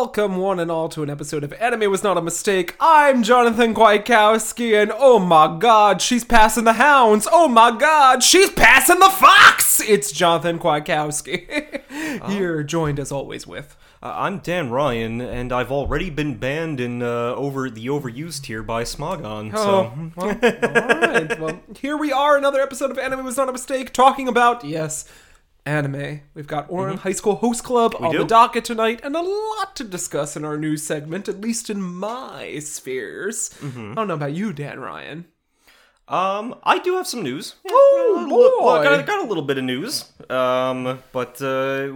Welcome, one and all, to an episode of Anime Was Not a Mistake. I'm Jonathan Kwiatkowski, and oh my god, she's passing the hounds! Oh my god, she's passing the fox! It's Jonathan Kwiatkowski. Here, joined as always with. Uh, I'm Dan Ryan, and I've already been banned in uh, over the overused tier by Smogon. Oh, So well, alright. Well, here we are, another episode of Anime Was Not a Mistake, talking about, yes, anime. We've got Ouran High School Host Club on the do. docket tonight, and a lot to discuss in our news segment, at least in my spheres. I don't know about you, Dan Ryan. um, I do have some news. Oh, A little- boy. got, got a little bit of news. Um, but uh,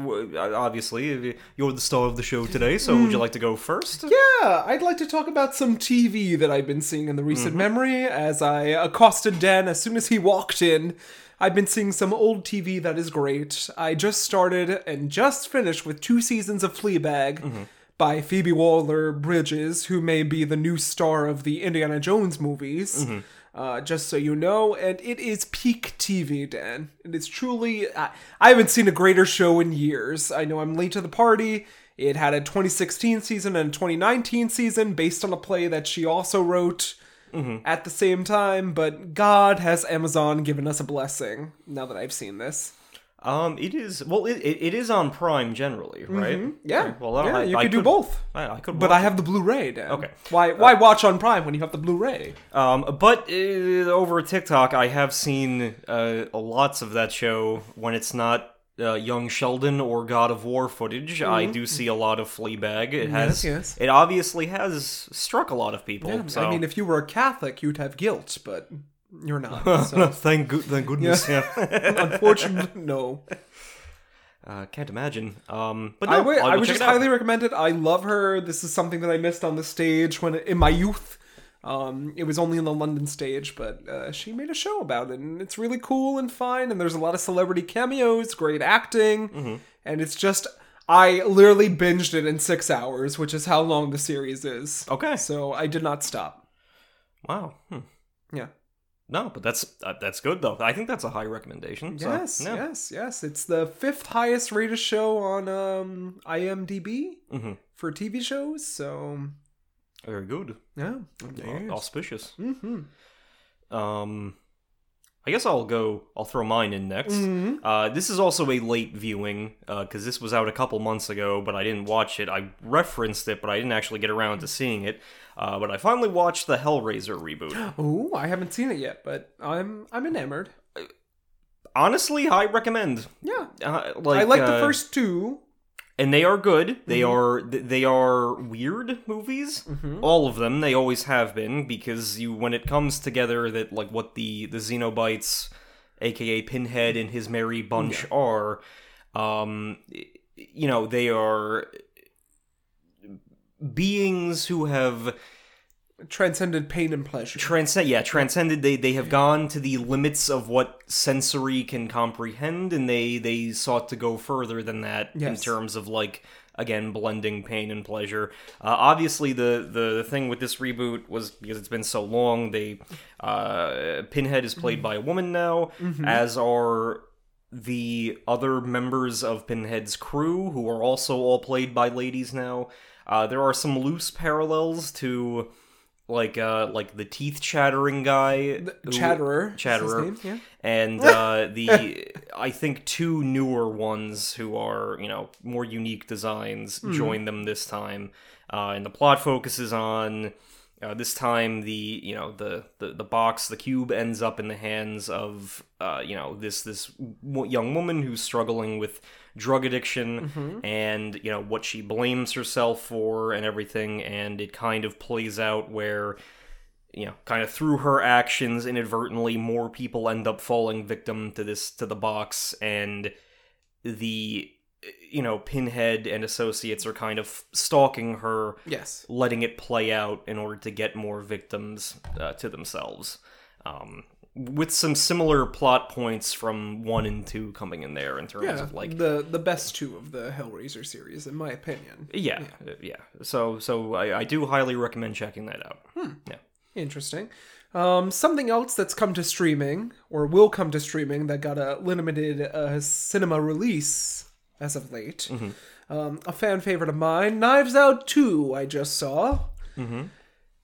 obviously you're the star of the show today, so Hmm. would you like to go first? Yeah, I'd like to talk about some TV that I've been seeing in the recent memory as I accosted Dan as soon as he walked in. I've been seeing some old TV that is great. I just started and just finished with two seasons of Fleabag by Phoebe Waller Bridges, who may be the new star of the Indiana Jones movies. Uh, just so you know, and it is peak TV, Dan. It is truly. I, I haven't seen a greater show in years. I know I'm late to the party. It had a 2016 season and a 2019 season based on a play that she also wrote at the same time, but God has Amazon given us a blessing now that I've seen this. Um, it is well, it, it, it is on Prime generally, right? Mm-hmm. Yeah, Okay, Well, yeah, I, you I could do both. I, I could, But I have the Blu-ray, Dan. Okay. Why why watch on Prime when you have the Blu-ray? Um, but uh, over TikTok, I have seen uh, lots of that show when it's not uh, Young Sheldon or God of War footage. I do see a lot of Fleabag. It has, Mm-hmm. yes. it obviously has struck a lot of people. so. I mean, if you were a Catholic, you'd have guilt, but you're not. So. thank good, thank goodness. Yeah. Unfortunately, no. uh, can't imagine. Um, but I no, would, I would just highly recommend it. I love her. This is something that I missed on the stage when in my youth. Um, it was only in the London stage, but uh, she made a show about it, and it's really cool and fine. And there's a lot of celebrity cameos, great acting, Mm-hmm. and it's just I literally binged it in six hours, which is how long the series is. Okay. So I did not stop. Wow. Hmm. Yeah. No, but that's uh, that's good though. I think that's a high recommendation. so, Yes, yeah. yes, yes. It's the fifth highest rated show on um, IMDb Mhm. for TV shows. So Very good. yeah, Au- Auspicious. hmm Um, I guess I'll go. I'll throw mine in next. Mhm. Uh, this is also a late viewing because this was out a couple months ago, but I didn't watch it. I referenced it, but I didn't actually get around to seeing it. Uh, but I finally watched the Hellraiser reboot. Oh, I haven't seen it yet, but I'm I'm enamored. Honestly, I recommend. Yeah, Uh, like, I like the uh, first two. And they are good. They Mm-hmm. are they are weird movies. All of them. They always have been because you when it comes together that like what the the Cenobites, aka Pinhead and his merry bunch are, um, you know they are beings who have Transcended pain and pleasure. transcend yeah transcended. They they have gone to the limits of what sensory can comprehend and they they sought to go further than that in terms of like again blending pain and pleasure. Uh, obviously the, the the thing with this reboot was because it's been so long they uh pinhead is played by a woman now as are the other members of Pinhead's crew, who are also all played by ladies now. Uh, there are some loose parallels to like uh like the teeth chattering guy who- Chatterer. his Chatterer. name, Yeah. and uh, the I think two newer ones who are you know more unique designs Hmm. join them this time, uh, and the plot focuses on uh, this time the you know the, the the box the cube ends up in the hands of uh, you know this this young woman who's struggling with drug addiction Mm-hmm. and you know what she blames herself for and everything and it kind of plays out where you know, kind of through her actions, inadvertently, more people end up falling victim to this to the box, and the you know Pinhead and associates are kind of stalking her, Yes. letting it play out in order to get more victims uh, to themselves. Um, with some similar plot points from one and two coming in there in terms Yeah. of like the the best two of the Hellraiser series, in my opinion. yeah, uh, yeah. So so I, I do highly recommend checking that out. Yeah. Interesting. Um, something else that's come to streaming or will come to streaming that got a limited uh, cinema release as of late Um, a fan favorite of mine, Knives Out 2, I just saw.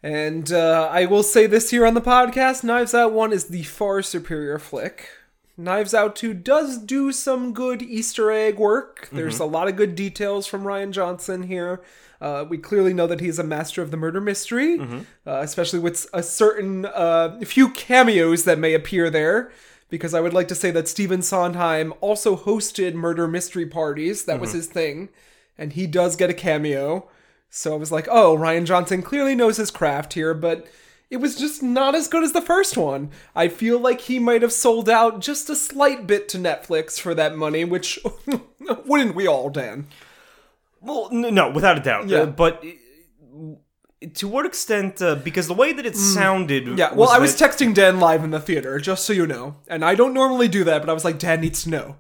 And uh, I will say this here on the podcast Knives Out 1 is the far superior flick. Knives Out 2 does do some good Easter egg work. There's a lot of good details from Rian Johnson here. Uh, we clearly know that he's a master of the murder mystery, uh, especially with a certain uh, few cameos that may appear there. Because I would like to say that Stephen Sondheim also hosted murder mystery parties. That was his thing. And he does get a cameo. So I was like, oh, Rian Johnson clearly knows his craft here, but it was just not as good as the first one. I feel like he might have sold out just a slight bit to Netflix for that money, which wouldn't we all, Dan? Well, n- no, without a doubt. Yeah. Uh, but to what extent? Uh, because the way that it sounded. Mm. Yeah, well, I was that- texting Dan live in the theater, just so you know. And I don't normally do that, but I was like, Dan needs to know.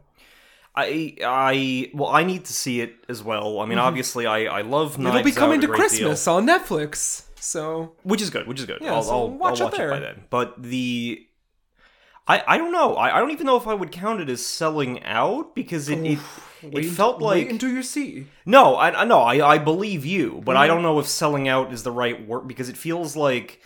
I, I, well, I need to see it as well. I mean, obviously, I, I love Knives Mm-hmm. It'll be coming Out a to great Christmas on Netflix. So, which is good, which is good. Yeah, I'll, so I'll, watch I'll it watch it, there. by then. But the, I, I don't know. I, I don't even know if I would count it as selling out because it, it, it felt like wait until you see. No, I I- no, I I believe you, but I Mm-hmm. don't know if selling out is the right word because it feels like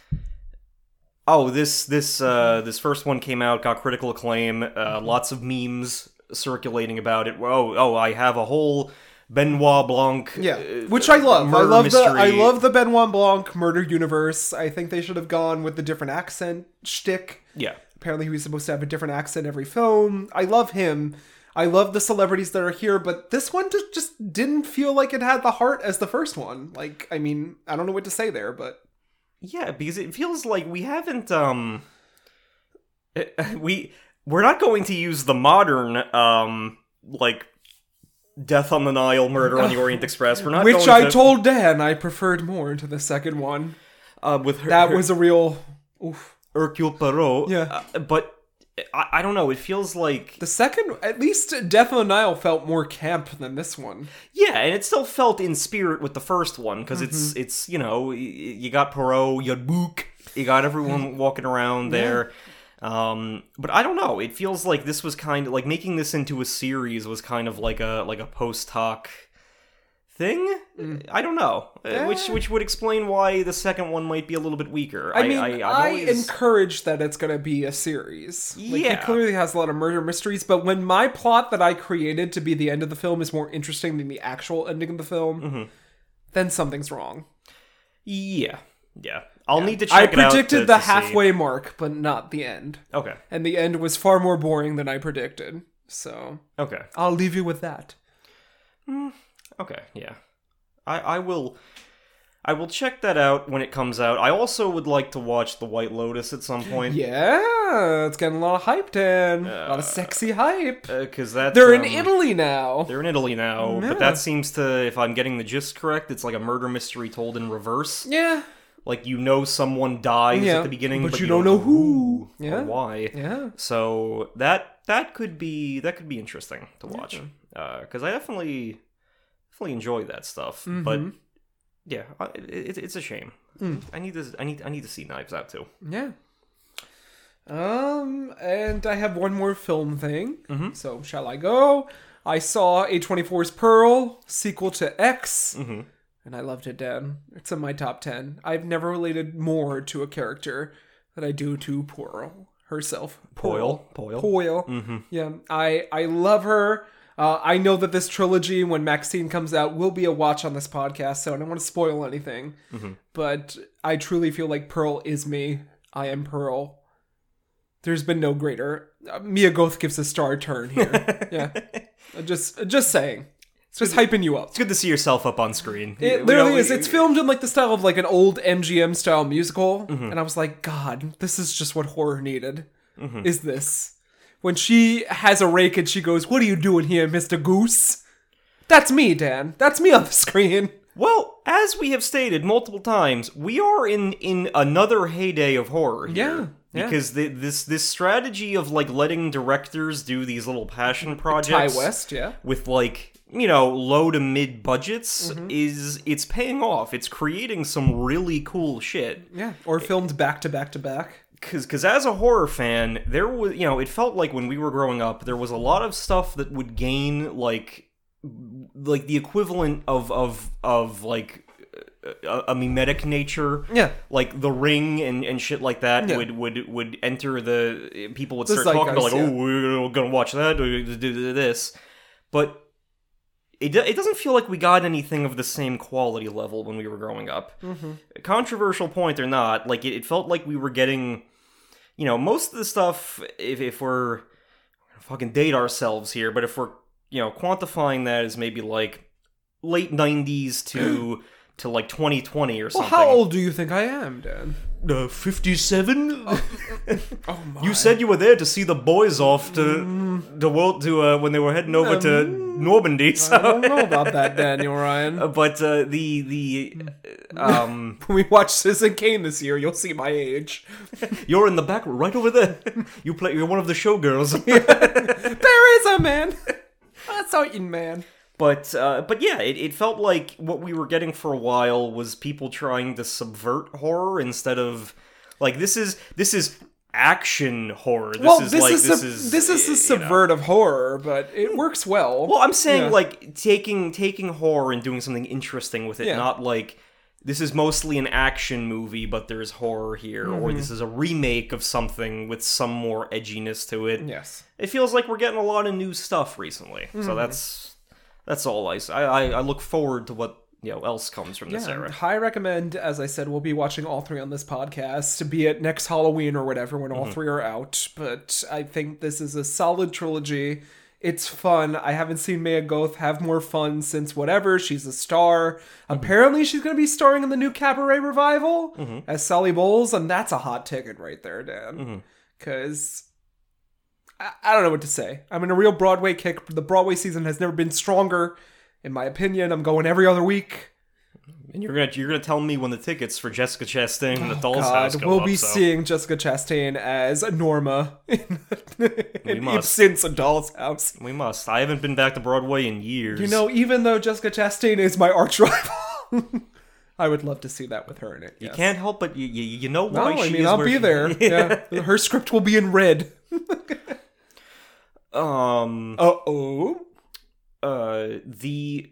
oh, this this uh this first one came out, got critical acclaim, uh Mm-hmm. lots of memes circulating about it. Oh, oh, I have a whole Benoit Blanc Yeah, uh, which I love. I love the I love the Benoit Blanc murder universe. I think they should have gone with the different accent shtick. Yeah. Apparently, he was supposed to have a different accent every film. I love him. I love the celebrities that are here, but this one just just didn't feel like it had the heart as the first one. Like, I mean, I don't know what to say there, but Yeah, because it feels like we haven't um we we're not going to use the modern um like Death on the Nile, Murder on the Orient Express. We're not which I to, told Dan I preferred more to the second one. uh, with her, That her- was a real. Oof. Hercule Poirot. Yeah. uh, but I, I don't know. It feels like The second, at least Death on the Nile felt more camp than this one. yeah, and it still felt in spirit with the first one because Mm-hmm. it's it's you know you got Poirot, you got Book, you got everyone walking around there. Um, but I don't know. It feels like this was kind of like making this into a series was kind of like a like a post hoc thing. I don't know, uh, which Mm. Eh. which would explain why the second one might be a little bit weaker. I mean, I, I, I've always- encourage that it's going to be a series. Like, Yeah. He clearly has a lot of murder mysteries, but when my plot that I created to be the end of the film is more interesting than the actual ending of the film, Mm-hmm. then something's wrong. yeah, yeah. I'll need to I it predicted to- the to see. halfway mark, but not the end. Okay. And the end was far more boring than I predicted. So Okay. I'll leave you with that. Okay, yeah. I I will I will check that out when it comes out. I also would like to watch The White Lotus at some point. Yeah, it's getting a lot of hype, Dan. a lot of uh, sexy hype. Uh, because that They're in um, Italy now. They're in Italy now, Yeah. but that seems to, if I'm getting the gist correct, it's like a murder mystery told in reverse. Yeah, Like you know someone dies Yeah, at the beginning, but but, you don't know who. or Yeah. why. yeah. So that that could be that could be interesting to watch because uh, I definitely definitely enjoy that stuff. Mm-hmm. But yeah, I- it, it's a shame. Mm. I need to I need I need to see Knives Out too. Yeah. Um, and I have one more film thing. Mhm. So shall I go? I saw A24's Pearl sequel to X, Mhm. and I loved it. Dan, it's in my top ten. I've never related more to a character than I do to Pearl herself. Poil, Poil. Poil. Mm-hmm. Yeah, I I love her. Uh, I know that this trilogy, when Maxine comes out, will be a watch on this podcast, so I don't want to spoil anything. But I truly feel like Pearl is me. I am Pearl. There's been no greater. Uh, Mia Goth gives a star turn here. yeah, Uh, just uh, just saying. It's just hyping you up. It's good to see yourself up on screen. It literally know- is. It's filmed in like the style of like an old MGM style musical, and I was like, God, this is just what horror needed. Is this when she has a rake and she goes, "What are you doing here, Mister Goose?" That's me, Dan. That's me on the screen. Well, as we have stated multiple times, we are in in another heyday of horror here. Yeah, yeah. Because the, this this strategy of like letting directors do these little passion projects, Ti West, yeah. with like you know low to mid budgets Mm-hmm. is it's paying off. It's creating some really cool shit. Yeah, or filmed back to back to back. Because because as a horror fan, there was you know it felt like when we were growing up there was a lot of stuff that would gain like like the equivalent of of of like a, a mimetic nature. Yeah. Like the ring and, and shit like that Yeah. would, would would enter the people would start talking about like oh we're gonna watch that do this, but it it doesn't feel like we got anything of the same quality level when we were growing up. Mm-hmm. Controversial point or not, like it, it felt like we were getting, you know, most of the stuff. If if we're fucking date ourselves here, but if we're you know quantifying that as maybe like late '90s to to like 2020 or something. Well, something. how old do you think I am, Dan? Uh, 57. Oh my. you said you were there to see the boys off to the world to uh, when they were heading over to Normandy. So. I don't know about that, Daniel Ryan. Uh, but uh, the the uh, um when we watch Citizen Kane this year, you'll see my age. you're in the back right over there. You play you're one of the showgirls. There is a man. That's Titan man. But uh, but yeah, it, it felt like what we were getting for a while was people trying to subvert horror instead of like this is this is action horror. This well, is this like is this sub- is this is the you know. subvert of horror, but it works well. Well, I'm saying Yeah. like taking taking horror and doing something interesting with it, Yeah. not like this is mostly an action movie, but there's horror here, or Mm-hmm. this is a remake of something with some more edginess to it. yes. It feels like we're getting a lot of new stuff recently, Mm-hmm. so that's that's all I. I look forward to what you know else comes from this Yeah, era. high recommend. As I said, we'll be watching all three on this podcast, be it next Halloween or whatever when Mm-hmm. all three are out. But I think this is a solid trilogy. It's fun. I haven't seen Maya Goth have more fun since whatever. She's a star. Mm-hmm. Apparently, she's going to be starring in the new Cabaret revival Mm-hmm. as Sally Bowles, and that's a hot ticket right there, Mm-hmm. Dan. Because. I I don't know what to say. I'm in a real Broadway kick. The Broadway season has never been stronger, in my opinion. I'm going every other week. And you're gonna you're gonna tell me when the tickets for Jessica Chastain and the oh, Doll's Oh, God, House go we'll up, be so. seeing Jessica Chastain as Norma in, in A Doll's House. We must. I haven't been back to Broadway in years. You know, even though Jessica Chastain is my arch rival, I would love to see that with her in it. you yes. can't help but you you, you know No, why I she mean is I'll be there. yeah, her script will be in red. Um. Uh oh. Uh. The.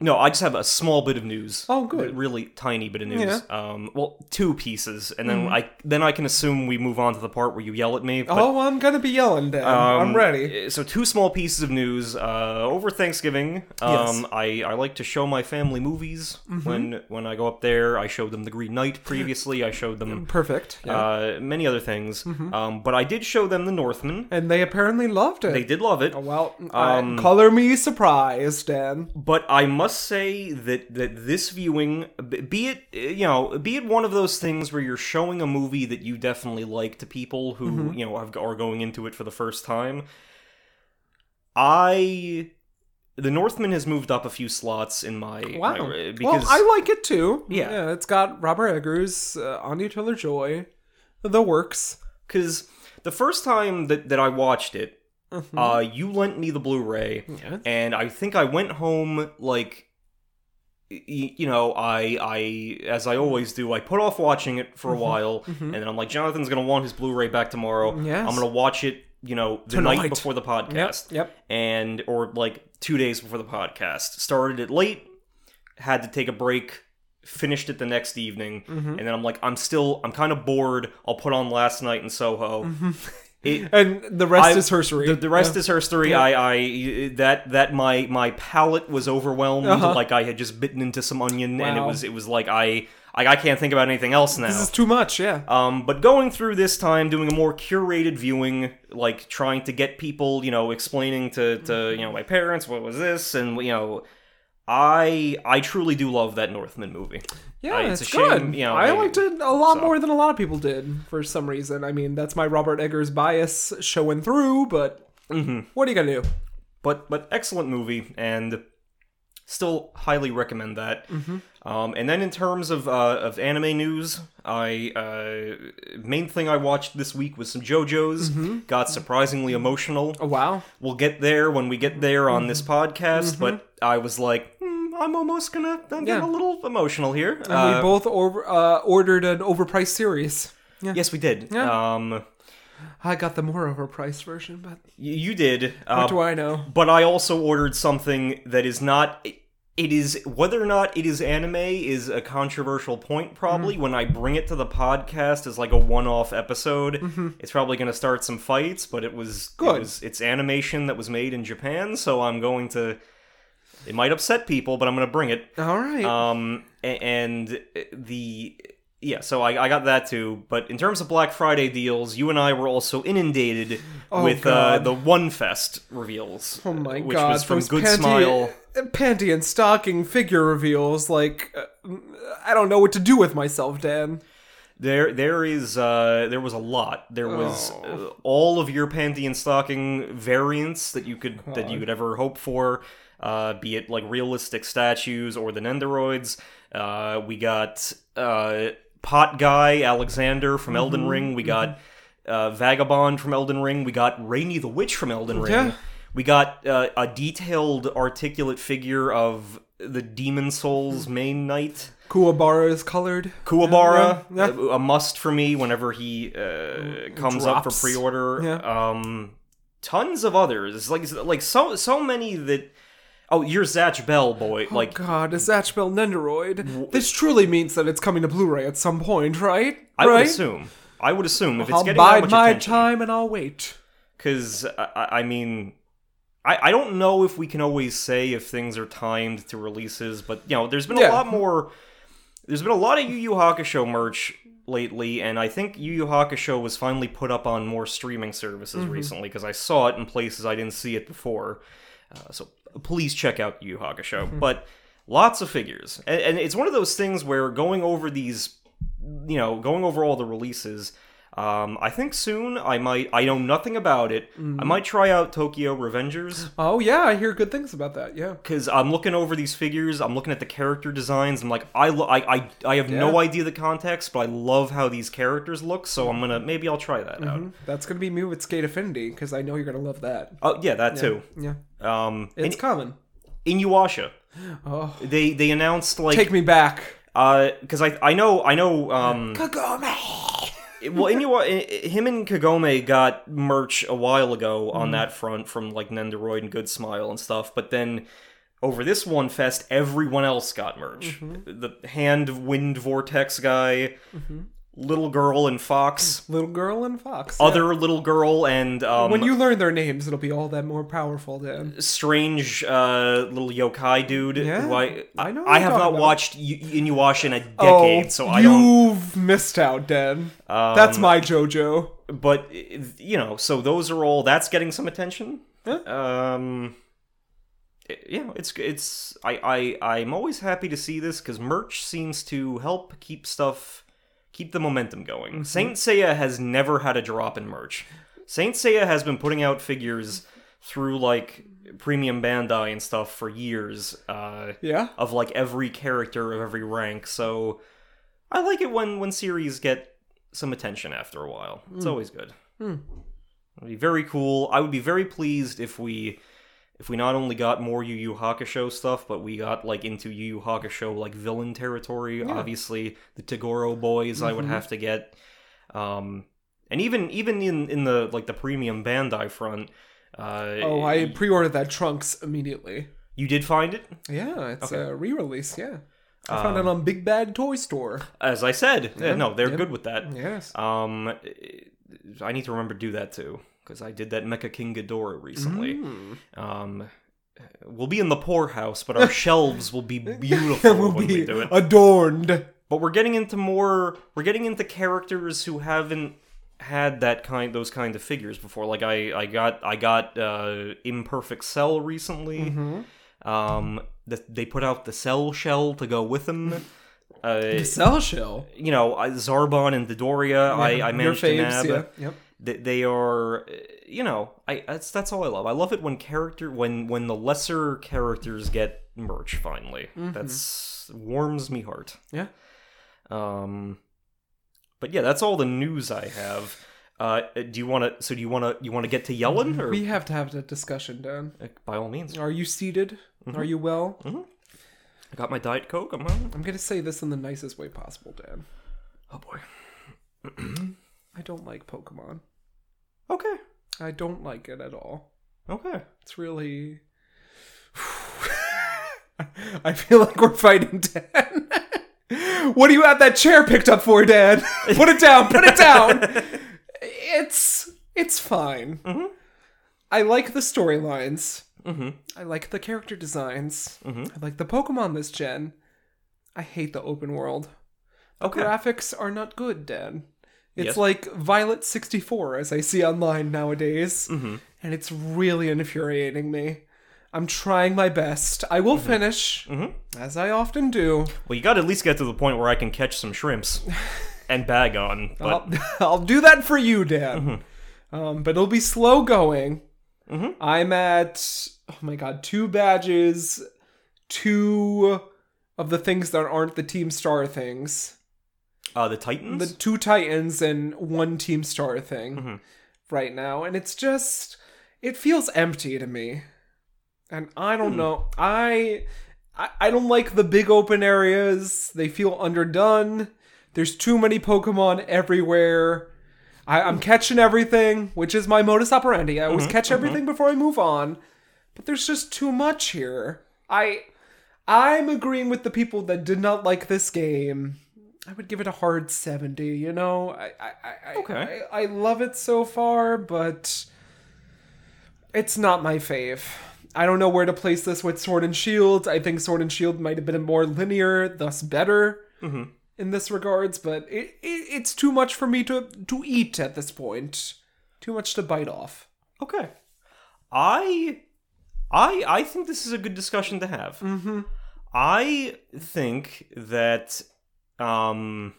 No, I just have a small bit of news. Oh, good. A really tiny bit of news. Yeah. Mm-hmm. Um. Well, two pieces, and then I then I can assume we move on to the part where you yell at me. But, Oh, I'm gonna be yelling, Dan. um, I'm ready. So two small pieces of news. Uh, over Thanksgiving, um, Yes. Mm-hmm. I, I like to show my family movies when when I go up there. I showed them The Green Knight previously. I showed them Perfect. Yeah. uh, many other things. Mm-hmm. Um, but I did show them The Northman. and they apparently loved it. They did love it. Oh, well, I- Um, color me surprised, Dan. But I must say that that this viewing, be it you know, be it one of those things where you're showing a movie that you definitely like to people who Mm-hmm. you know have, are going into it for the first time. I, the Northman has moved up a few slots in my Wow. my- uh, well, I like it too. Yeah. it's got Robert Eggers, uh, Anya Taylor Joy, the works. because the first time that that I watched it, Mm-hmm. uh, you lent me the Blu-ray. Yeah. and I think I went home like y- you know I I as I always do I put off watching it Mm-hmm. for a while and then I'm like Jonathan's gonna want his Blu-ray back tomorrow Yes. I'm gonna watch it you know the night before the podcast Yep. and or like two days before the podcast started it late had to take a break finished it the next evening Mm-hmm. and then I'm like I'm still I'm kind of bored I'll put on last night in Soho it, And the rest I- is herstory. the, the rest is her story. I, I, that, that my, my palate was overwhelmed. Uh-huh. Like I had just bitten into some onion, and it was, it was like I, I, I can't think about anything else now. This is too much. Yeah. Um, but going through this time, doing a more curated viewing, like trying to get people, you know, explaining to, to you know my parents what was this, and you know, I I truly do love that Northman movie. Yeah, I- it's, it's a shame, good. you know, I liked it a lot so. more than a lot of people did for some reason. I mean, that's my Robert Eggers bias showing through, but Mm-hmm. what are you gonna do? but but excellent movie and still highly recommend that um, and then in terms of uh, of anime news i uh, main thing i watched this week was some jojo's got surprisingly emotional Oh wow! we'll get there when we get there on this podcast but i was like i'm almost gonna i'm getting a little emotional here And Uh, we both over, uh, ordered an overpriced series. yes we did Yeah. um I got the more overpriced version, but Y- You did. what Uh, do I know? but I also ordered something that is not. It is whether or not it is anime is a controversial point. Probably when I bring it to the podcast as like a one-off episode, it's probably going to start some fights. But it was Good. It was, it's animation that was made in Japan, so I'm going to. It might upset people, but I'm going to bring it. All right. Um, and the yeah, so I, I got that too. But in terms of Black Friday deals, you and I were also inundated Oh, with uh, the One Fest reveals. oh my which god! was from those Good panty, Smile. panty and stocking figure reveals. Like, uh, I don't know what to do with myself, Dan. There, there is, uh, there was a lot. There was uh, all of your panty and stocking variants that you could that you could ever hope for. Uh, be it like realistic statues or the Nendoroids. Uh, we got uh, Pot Guy Alexander from Elden Ring. We got uh, Vagabond from Elden Ring. We got Ranni the Witch from Elden Ring. Yeah. We got uh, a detailed, articulate figure of the Demon Souls main knight. Kuwabara is colored. Kuwabara, Yeah, yeah. A, a must for me whenever he uh, comes up for pre-order. Um, tons of others. Like like so so many that. Oh, you're Zatch Bell, boy. Oh like God, a Zatch Bell Nendoroid. This truly means that it's coming to Blu-ray at some point, right? I right? would assume. I would assume if it's I'll getting that bide much my attention. time and I'll wait. Because I, I mean, I I don't know if we can always say if things are timed to releases, but you know, there's been a lot more. There's been a lot of Yu Yu Hakusho merch lately, and I think Yu Yu Hakusho was finally put up on more streaming services Mm-hmm. recently because I saw it in places I didn't see it before. Uh, so please check out Yu Hakusho. Mm-hmm. But lots of figures, and, and it's one of those things where going over these, you know, going over all the releases. Um, I think soon I might. I know nothing about it. Mm-hmm. I might try out Tokyo Revengers Oh yeah, I hear good things about that. Yeah. because I'm looking over these figures. I'm looking at the character designs. I'm like, I, lo- I, I, I have no idea the context, but I love how these characters look. So I'm gonna maybe I'll try that out. That's gonna be me with Skate Affinity because I know you're gonna love that. Oh yeah, that too. Yeah, Um, in, it's coming. Inuyasha, Oh, they they announced like take me back. uh because I I know I know um Kagome. well Inuyasha him and Kagome got merch a while ago Mm-hmm. on that front from like Nendoroid and Good Smile and stuff, but then over this one fest everyone else got merch. Mm-hmm. The hand wind vortex guy, little girl and fox, Little girl and fox. yeah. other little girl and um When you learn their names, it'll be all that more powerful. Then. strange uh, little yokai dude. Yeah, who I, I know I have not about. watched Y- Inuyasha in a decade, oh, so I don't. you've missed out, Dan. Um, That's my JoJo. but you know, so those are all. That's getting some attention. Yeah. Um, know, it's it's. I I I'm always happy to see this because merch seems to help keep stuff, keep the momentum going. Mm-hmm. Saint Seiya has never had a drop in merch. Saint Seiya has been putting out figures through like premium Bandai and stuff for years. Uh, Yeah. of like every character of every rank. So I like it when when series get some attention after a while. It's always good. Hmm. It'd be very cool. I would be very pleased if we if we not only got more Yu Yu Hakusho stuff, but we got like into Yu Yu Hakusho like villain territory. Obviously, the Toguro boys I would have to get. Um and even even in in the like the premium Bandai front, uh, Oh, I pre-ordered that Trunks immediately. you did find it. Yeah, it's Okay. a re-release. Yeah, I found it on Big Bad Toy Store. As I said, yeah, no, they're yeah. good with that. Yes. Um, I need to remember to do that too because I did that Mecha King Ghidorah recently. Mm. Um, we'll be in the poorhouse, but our shelves will be beautiful we'll when be we do it. adorned. But we're getting into more. We're getting into characters who haven't had that kind, those kind of figures before. Like I, I got, I got uh, Imperfect Cell recently. Mm-hmm. Um, the, they put out the Cell shell to go with them. Uh, The cell shell. you know, I- Zarbon and Dodoria, I, I Your managed to nab. yeah. Yep. They, they are, you know, I that's that's all I love. I love it when character when when the lesser characters get merch finally. That's warms me heart. Yeah. Um, but yeah, that's all the news I have. Uh, do you want to? So do you want to? You want to get to yelling, or We have to have that discussion, Dan. Uh, by all means? Are you seated? Mm-hmm. Are you well? I got my diet coke. I'm. I'm gonna say this in the nicest way possible, Dan. Oh boy. I don't like Pokemon. Okay. I don't like it at all. Okay. It's really. I feel like we're fighting Dan. what do you have that chair picked up for, Dan? put it down. Put it down. It's it's fine. Mhm. I like the storylines. Mm-hmm. I like the character designs. Mhm. I like the Pokemon this gen. I hate the open world. Okay. Graphics are not good, Dan. It's Yes. like Violet 64 as I see online nowadays. Mhm. And it's really infuriating me. I'm trying my best. I will finish, Mhm. as I often do. Well, you got to at least get to the point where I can catch some shrimps and bag on. But I'll, I'll do that for you, Dan. Um, but it'll be slow going. Mhm. I'm at, oh my god, two badges, two of the things that aren't the Team Star things. Uh, the Titans. the two titans and one team star thing Mhm. right now and it's just it feels empty to me. And i don't know I, I i don't like the big open areas. They feel underdone. There's too many pokemon everywhere. I, i'm catching everything which is my modus operandi. I always catch everything before i move on. But there's just too much here. I i'm agreeing with the people that did not like this game I would give it a hard 70, you know? I I I, Okay. I, I love it so far, but it's not my fave. I don't know where to place this with Sword and Shield. I think Sword and Shield might have been more linear, thus better Mhm. in this regards, but it, it it's too much for me to to eat at this point. Too much to bite off. Okay. I I I think this is a good discussion to have. Mm-hmm. I think that um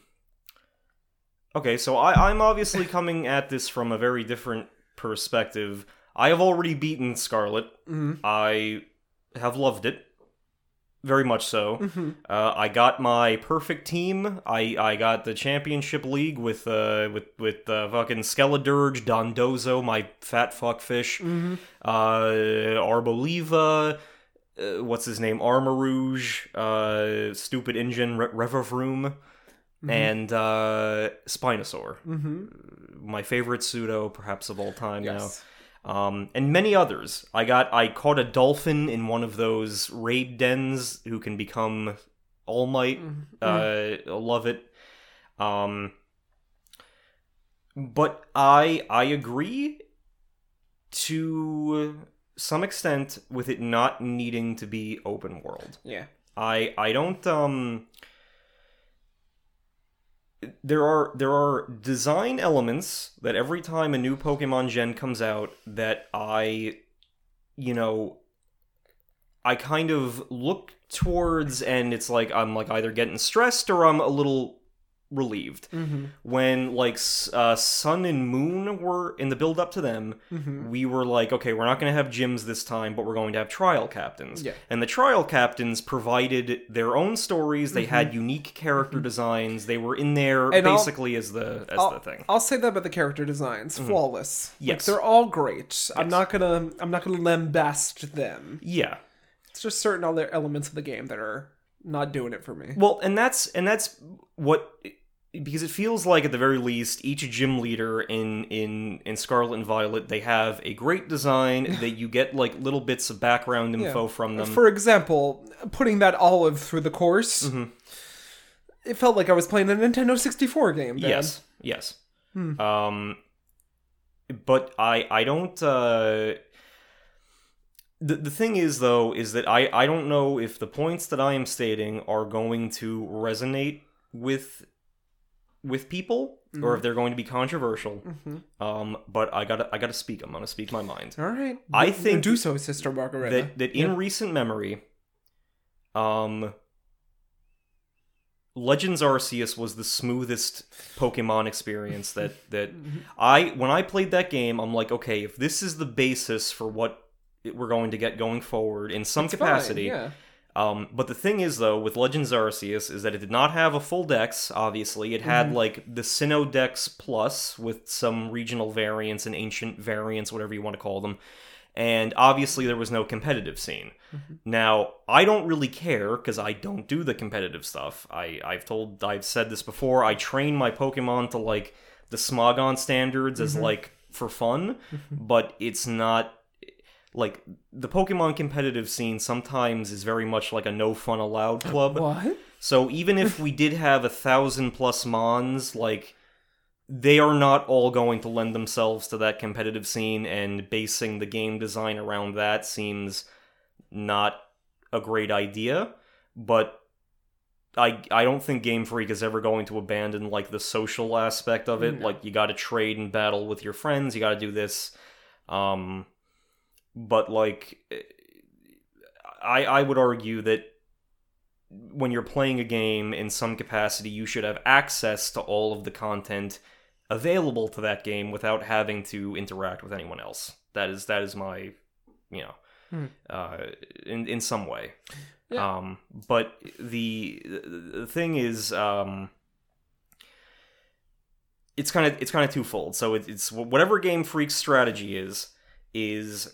Okay, so I, I'm obviously coming at this from a very different perspective. I have already beaten Scarlet. Mhm. I have loved it. Very much so. Mm-hmm. Uh, I got my perfect team. I, I got the championship league with uh with with uh, fucking Skeledurge, Dondozo, my fat fuckfish, Mm-hmm. uh, Arboliva, uh, what's his name, Armarouge, uh, stupid engine, Re- Revavroom, and uh, Spinosaur, Mm-hmm. my favorite pseudo, perhaps of all time Yes. now um, and many others. I got I caught a dolphin in one of those raid dens who can become All Might. Mm-hmm. Uh, love it. Um, but I I agree to some extent with it not needing to be open world. Yeah. I I don't um there are there are design elements that every time a new Pokemon gen comes out that I you know I kind of look towards and it's like I'm like either getting stressed or I'm a little relieved. Mm-hmm. When like uh, Sun and Moon were in the build up to them, Mm-hmm. we were like, okay, we're not going to have gyms this time, but we're going to have trial captains. Yeah. And the trial captains provided their own stories. They had Mm-hmm. unique character designs. They were in there And I'll- basically as the as I'll, the thing. I'll say that about the character designs, flawless. Like, Yes. they're all great. I'm not gonna I'm not gonna lambast them. Yeah. It's just certain other elements of the game that are not doing it for me. Well, and that's and that's what because it feels like at the very least each gym leader in in in Scarlet and Violet they have a great design that you get like little bits of background info Yeah. from them. For example, putting that olive through the course, Mhm. it felt like I was playing a Nintendo 64 game. Yes, yes. Hmm. Um, but I I don't. Uh, the the thing is though is that I I don't know if the points that I am stating are going to resonate with with people or if they're going to be controversial. Mhm. Um, but I gotta I gotta speak. I'm gonna speak my mind. All right. I think do so, Sister Margareta. That that in recent memory, um. Legends Arceus was the smoothest Pokemon experience that that I when I played that game I'm like okay if this is the basis for what we're going to get going forward in some It's capacity Fine, yeah. um, but the thing is, though, with Legends Arceus, is that it did not have a full dex, obviously. It had, Mm-hmm. like, the Sinnoh Dex Plus with some regional variants and ancient variants, whatever you want to call them. And obviously, there was no competitive scene. Mm-hmm. Now, I don't really care, because I don't do the competitive stuff. I, I've told, I've said this before, I train my Pokemon to, like, the Smogon standards Mm-hmm. as, like, for fun, but it's not like the Pokemon competitive scene sometimes is very much like a no fun allowed club. What? So even if we did have a thousand plus mons, like they are not all going to lend themselves to that competitive scene, and basing the game design around that seems not a great idea. But I I don't think Game Freak is ever going to abandon like the social aspect of it. No. Like you got to trade and battle with your friends. You got to do this. Um, but like I I would argue that when you're playing a game in some capacity, you should have access to all of the content available to that game without having to interact with anyone else. That is that is my, you know, Hmm. uh, in in some way. Yeah. Um, but the the thing is, um, it's kind of it's kind of twofold. So it, it's whatever Game Freak's strategy is is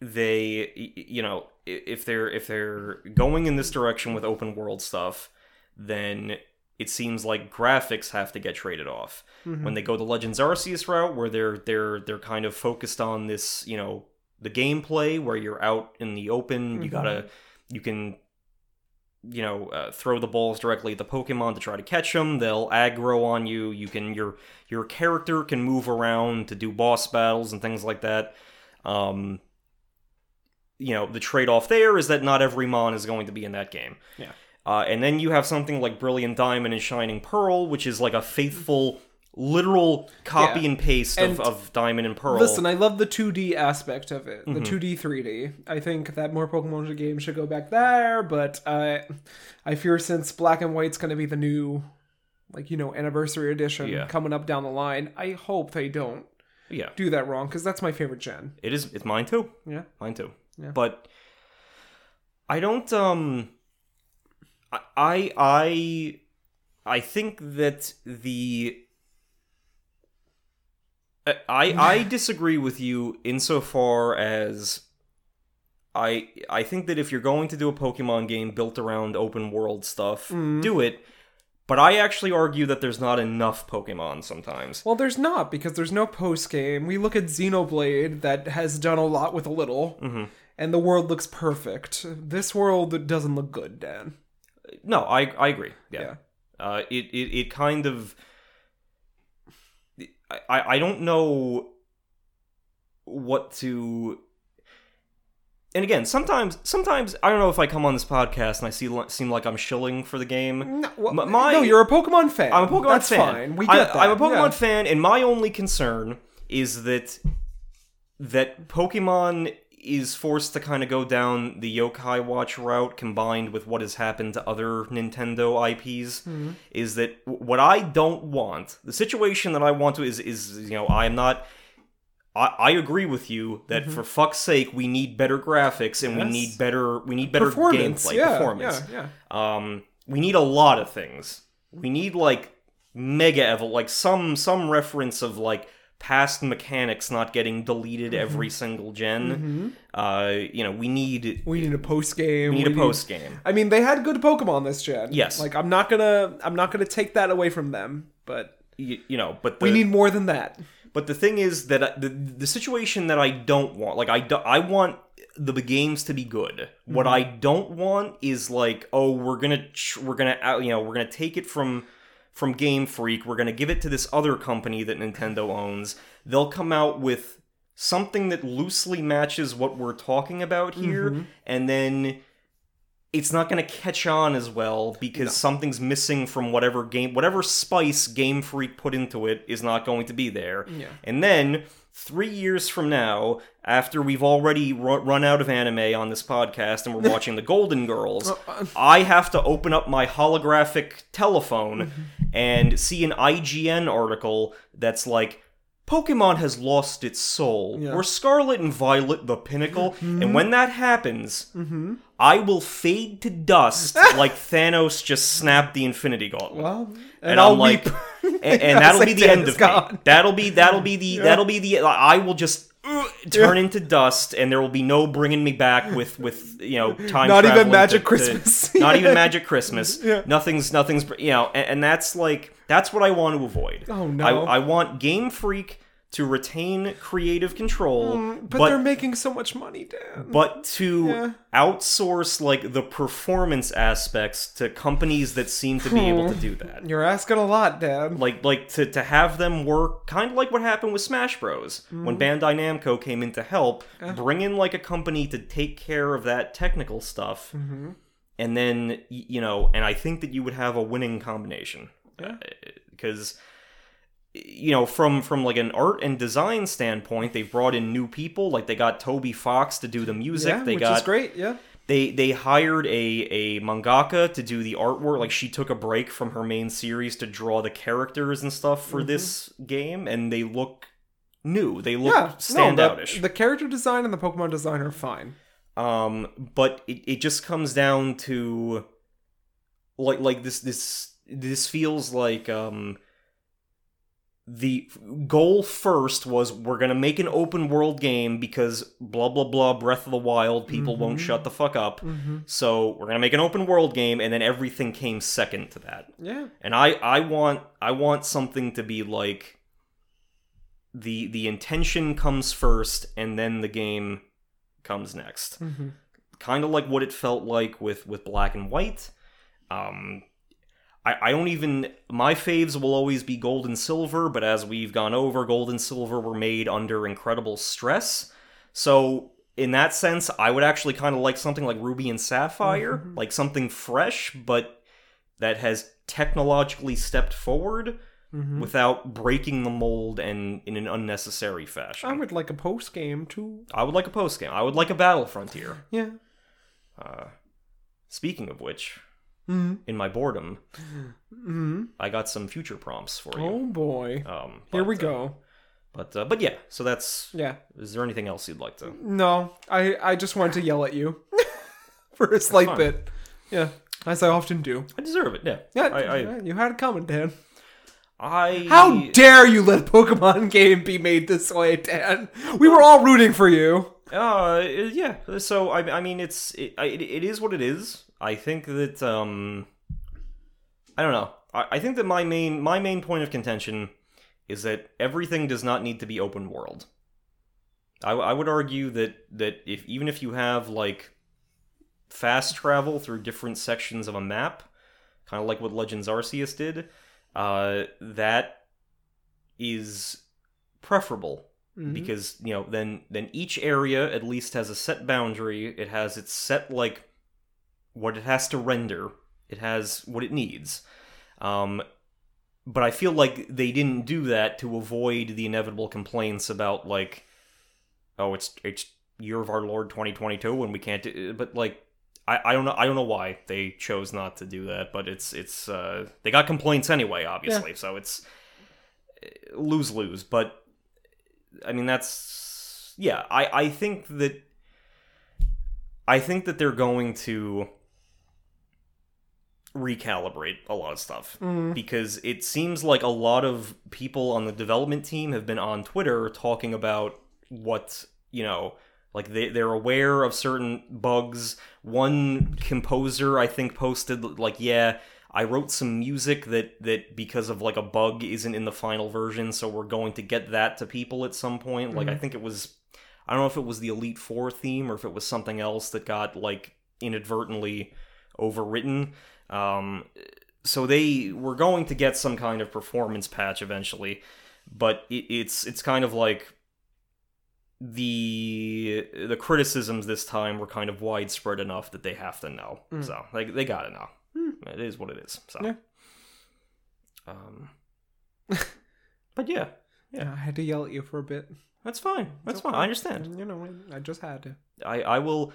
they you know if they're if they're going in this direction with open world stuff then it seems like graphics have to get traded off Mhm. when they go the legends arceus route where they're they're they're kind of focused on this you know the gameplay where you're out in the open you Mhm. gotta you can you know uh, throw the balls directly at the pokemon to try to catch them they'll aggro on you you can your your character can move around to do boss battles and things like that um you know the trade-off there is that not every mon is going to be in that game Yeah. uh, and then you have something like brilliant diamond and shining pearl which is like a faithful literal copy Yeah. and paste And of, of diamond and pearl Listen, I love the 2D aspect of it, the 2D, 3D. I think that more Pokemon games should go back there, but I, I fear since Black and White's going to be the new, like you know, anniversary edition Yeah. coming up down the line. I hope they don't yeah do that wrong because that's my favorite gen. it is it's mine too Yeah. mine too Yeah. but i don't um I- i i think that the I I disagree with you insofar as I I think that if you're going to do a Pokemon game built around open world stuff, Mm. do it. But I actually argue that there's not enough Pokemon sometimes. Well, there's not because there's no post game. We look at Xenoblade that has done a lot with a little, hmm and the world looks perfect. This world doesn't look good, Dan. No, I I agree. Yeah. Yeah. Uh, it, it it kind of I I don't know what to. And again, sometimes sometimes I don't know if I come on this podcast and I see seem like I'm shilling for the game. No, well, my- no, you're a Pokemon fan. I'm a Pokemon fan. That's fan. fine. We I, get that. I'm a Pokemon yeah. fan, and my only concern is that that Pokemon is forced to kind of go down the Yokai Watch route, combined with what has happened to other Nintendo IPs. Mhm. Is that what I don't want? The situation that I want to is is you know I am not. I, I agree with you that for fuck's sake we need better graphics and we Mm-hmm. Need better we need better Performance, gameplay yeah, performance. Yeah, yeah. Um, we need a lot of things. We need like mega evol, like some some reference of like past mechanics not getting deleted Mm-hmm. every single gen. Uh, you know, we need We need a post game. we need a post game. I mean, they had good Pokemon this gen. Yes. Like I'm not gonna I'm not gonna take that away from them, but You, you know, but the, we need more than that. But the thing is that I- the the situation that I don't want, like I do, I want the games to be good. What I don't want is like, oh, we're gonna we're gonna out, you know we're gonna take it from from Game Freak. We're gonna give it to this other company that Nintendo owns. They'll come out with something that loosely matches what we're talking about here, mm-hmm. and then it's not going to catch on as well because something's missing from whatever game whatever spice game freak put into it is not going to be there Yeah. and then three years from now after we've already ru- run out of anime on this podcast and we're watching the golden girls uh, uh. i have to open up my holographic telephone mm-hmm. and see an ign article that's like Pokemon has lost its soul. Yeah. We're Scarlet and Violet the pinnacle, and mm-hmm. when that happens, Mm-hmm. I will fade to dust like Thanos just snapped the Infinity Gauntlet. Well, and, and I'll I'm like, and, and that'll be the end of me. That'll be that'll be the that'll be the. I will just uh, turn into dust, and there will be no bringing me back with with you know time. Not even Magic to- to- Christmas. not even Magic Christmas. Yeah. Nothing's nothing's you know, and, and that's like that's what I want to avoid. Oh, no. I, I want Game Freak to retain creative control, but, but they're making so much money, Dan. but to Yeah. outsource like the performance aspects to companies that seem to be able to do that. You're asking a lot, Dan. Like like to, to have them work kind of like what happened with Smash Bros. When Mm-hmm. Bandai Namco came in to help, bring in like a company to take care of that technical stuff. Mm-hmm. And then you know, and I think that you would have a winning combination. Because you know, from from like an art and design standpoint, they've brought in new people. Like they got Toby Fox to do the music. yeah, they which got is great. Yeah. they they hired a a mangaka to do the artwork like she took a break from her main series to draw the characters and stuff for this game and they look new they look Yeah. standoutish No, the, the character design and the Pokemon design are fine. um but it, it just comes down to like like this this this feels like um the goal first was we're gonna make an open world game because blah blah blah Breath of the Wild people won't Mhm. shut the fuck up Mm-hmm. so we're gonna make an open world game and then everything came second to that Yeah. and i i want i want something to be like the the intention comes first and then the game comes next Mm-hmm. kind of like what it felt like with with black and white um I, I don't even my faves will always be gold and silver but as we've gone over gold and silver were made under incredible stress so in that sense i would actually kind of like something like ruby and sapphire Mhm. like something fresh but that has technologically stepped forward Mm-hmm. without breaking the mold and in an unnecessary fashion I would like a post game too. I would like a post game i would like a battle frontier Yeah. uh, speaking of which Mm-hmm. in my boredom Mm-hmm. I got some future prompts for you. Oh boy. Um, Here but, we uh, go. but uh, but yeah, so that's. Yeah. Is there anything else you'd like to? No, I I just wanted to yell at you for a slight fine. bit. Yeah, as I often do. I deserve it. Yeah. Yeah, I. I, you had it coming, Dan. I How dare you let Pokemon game be made this way, Dan? We were all rooting for you. Uh, yeah. So I. I mean, it's it, it. It is what it is. I think that um. I don't know. I, I think that my main my main point of contention is that everything does not need to be open world. I, I would argue that that if even if you have like fast travel through different sections of a map, kind of like what Legends Arceus did, uh, that is preferable Mhm. because you know then then each area at least has a set boundary. It has its set like what it has to render. It has what it needs. Um, but I feel like they didn't do that to avoid the inevitable complaints about like, oh, it's it's year of our Lord 2022 and we can't do. But like, I, I don't know I don't know why they chose not to do that. But it's it's uh, they got complaints anyway, obviously. So it's lose lose. But I mean that's yeah. I I think that I think that they're going to recalibrate a lot of stuff Mm. because it seems like a lot of people on the development team have been on Twitter talking about what, you know, like they, they're aware of certain bugs. One composer, I think, posted, like, yeah, I wrote some music that, that because of like a bug isn't in the final version, so we're going to get that to people at some point. Like, I think it was, I don't know if it was the Elite Four theme or if it was something else that got like inadvertently overwritten. Um, so they were going to get some kind of performance patch eventually, but it, it's it's kind of like the the criticisms this time were kind of widespread enough that they have to know. Mm. So they they gotta know. Hmm. It is what it is. So, Yeah. um, but yeah, Yeah, I had to yell at you for a bit. that's fine. That's fine. I understand. You know, I just had to. I I will.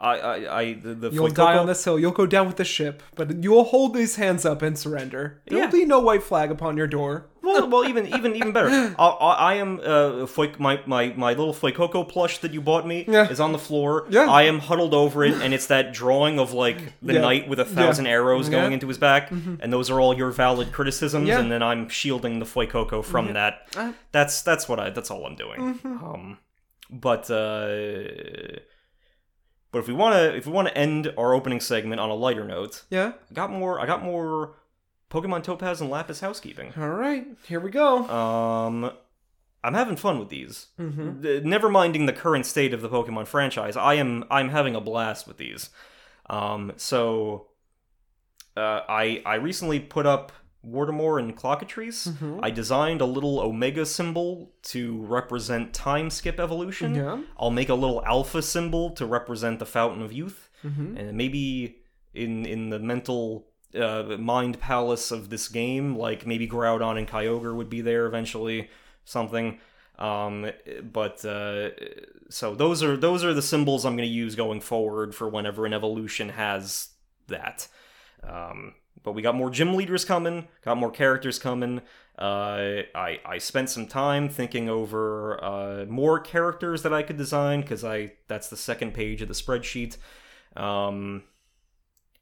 I I, I the, the You'll die on this hill. You'll go down with the ship, but you'll hold these hands up and surrender. There'll Yeah. be no white flag upon your door. well, well, even even even better. I, I, I am uh, Fuek, my my my little Fuecoco plush that you bought me Yeah. is on the floor. Yeah. I am huddled over it, and it's that drawing of like the Yeah. knight with a thousand arrows going Yeah. into his back, and those are all your valid criticisms. Yeah. And then I'm shielding the Fuecoco from that. Uh, That's that's what I. That's all I'm doing. Mm-hmm. Um, but uh, but if we want to if we want to end our opening segment on a lighter note, Yeah. I got more I got more Pokemon Topaz and Lapis housekeeping. All right. Here we go. Um, I'm having fun with these. Mm-hmm. Never minding the current state of the Pokemon franchise, I am I'm having a blast with these. Um, so uh, I I recently put up Wartamore and Clockatrice. Mhm. I designed a little Omega symbol to represent time skip evolution. Yeah. I'll make a little Alpha symbol to represent the Fountain of Youth, Mm-hmm. and maybe in in the mental uh, mind palace of this game, like maybe Groudon and Kyogre would be there eventually, something. Um, but uh, so those are those are the symbols I'm going to use going forward for whenever an evolution has that. Um, but we got more gym leaders coming, got more characters coming. Uh, I I spent some time thinking over uh, more characters that I could design because I that's the second page of the spreadsheet. Um,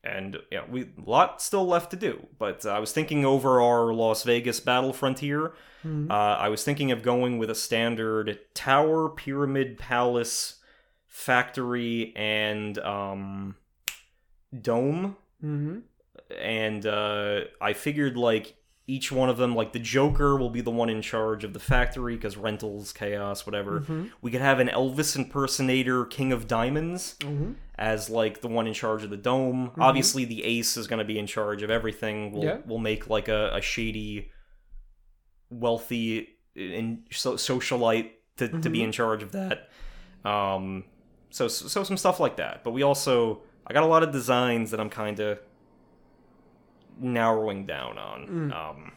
and yeah, we a lot still left to do. But uh, I was thinking over our Las Vegas Battle Frontier. Mhm. Uh, I was thinking of going with a standard tower, pyramid, palace, factory, and um, dome Mm-hmm. And uh, I figured like each one of them, like the Joker will be the one in charge of the factory because rentals, chaos, whatever. Mm-hmm. We could have an Elvis impersonator, King of Diamonds, Mm-hmm. as like the one in charge of the dome. Obviously, the Ace is going to be in charge of everything. We'll Yeah. we'll make like a, a shady, wealthy, and so, socialite to, to be Mhm. in charge of that. Um, so so some stuff like that. But we also I got a lot of designs that I'm kind of narrowing down on. Mm. Um,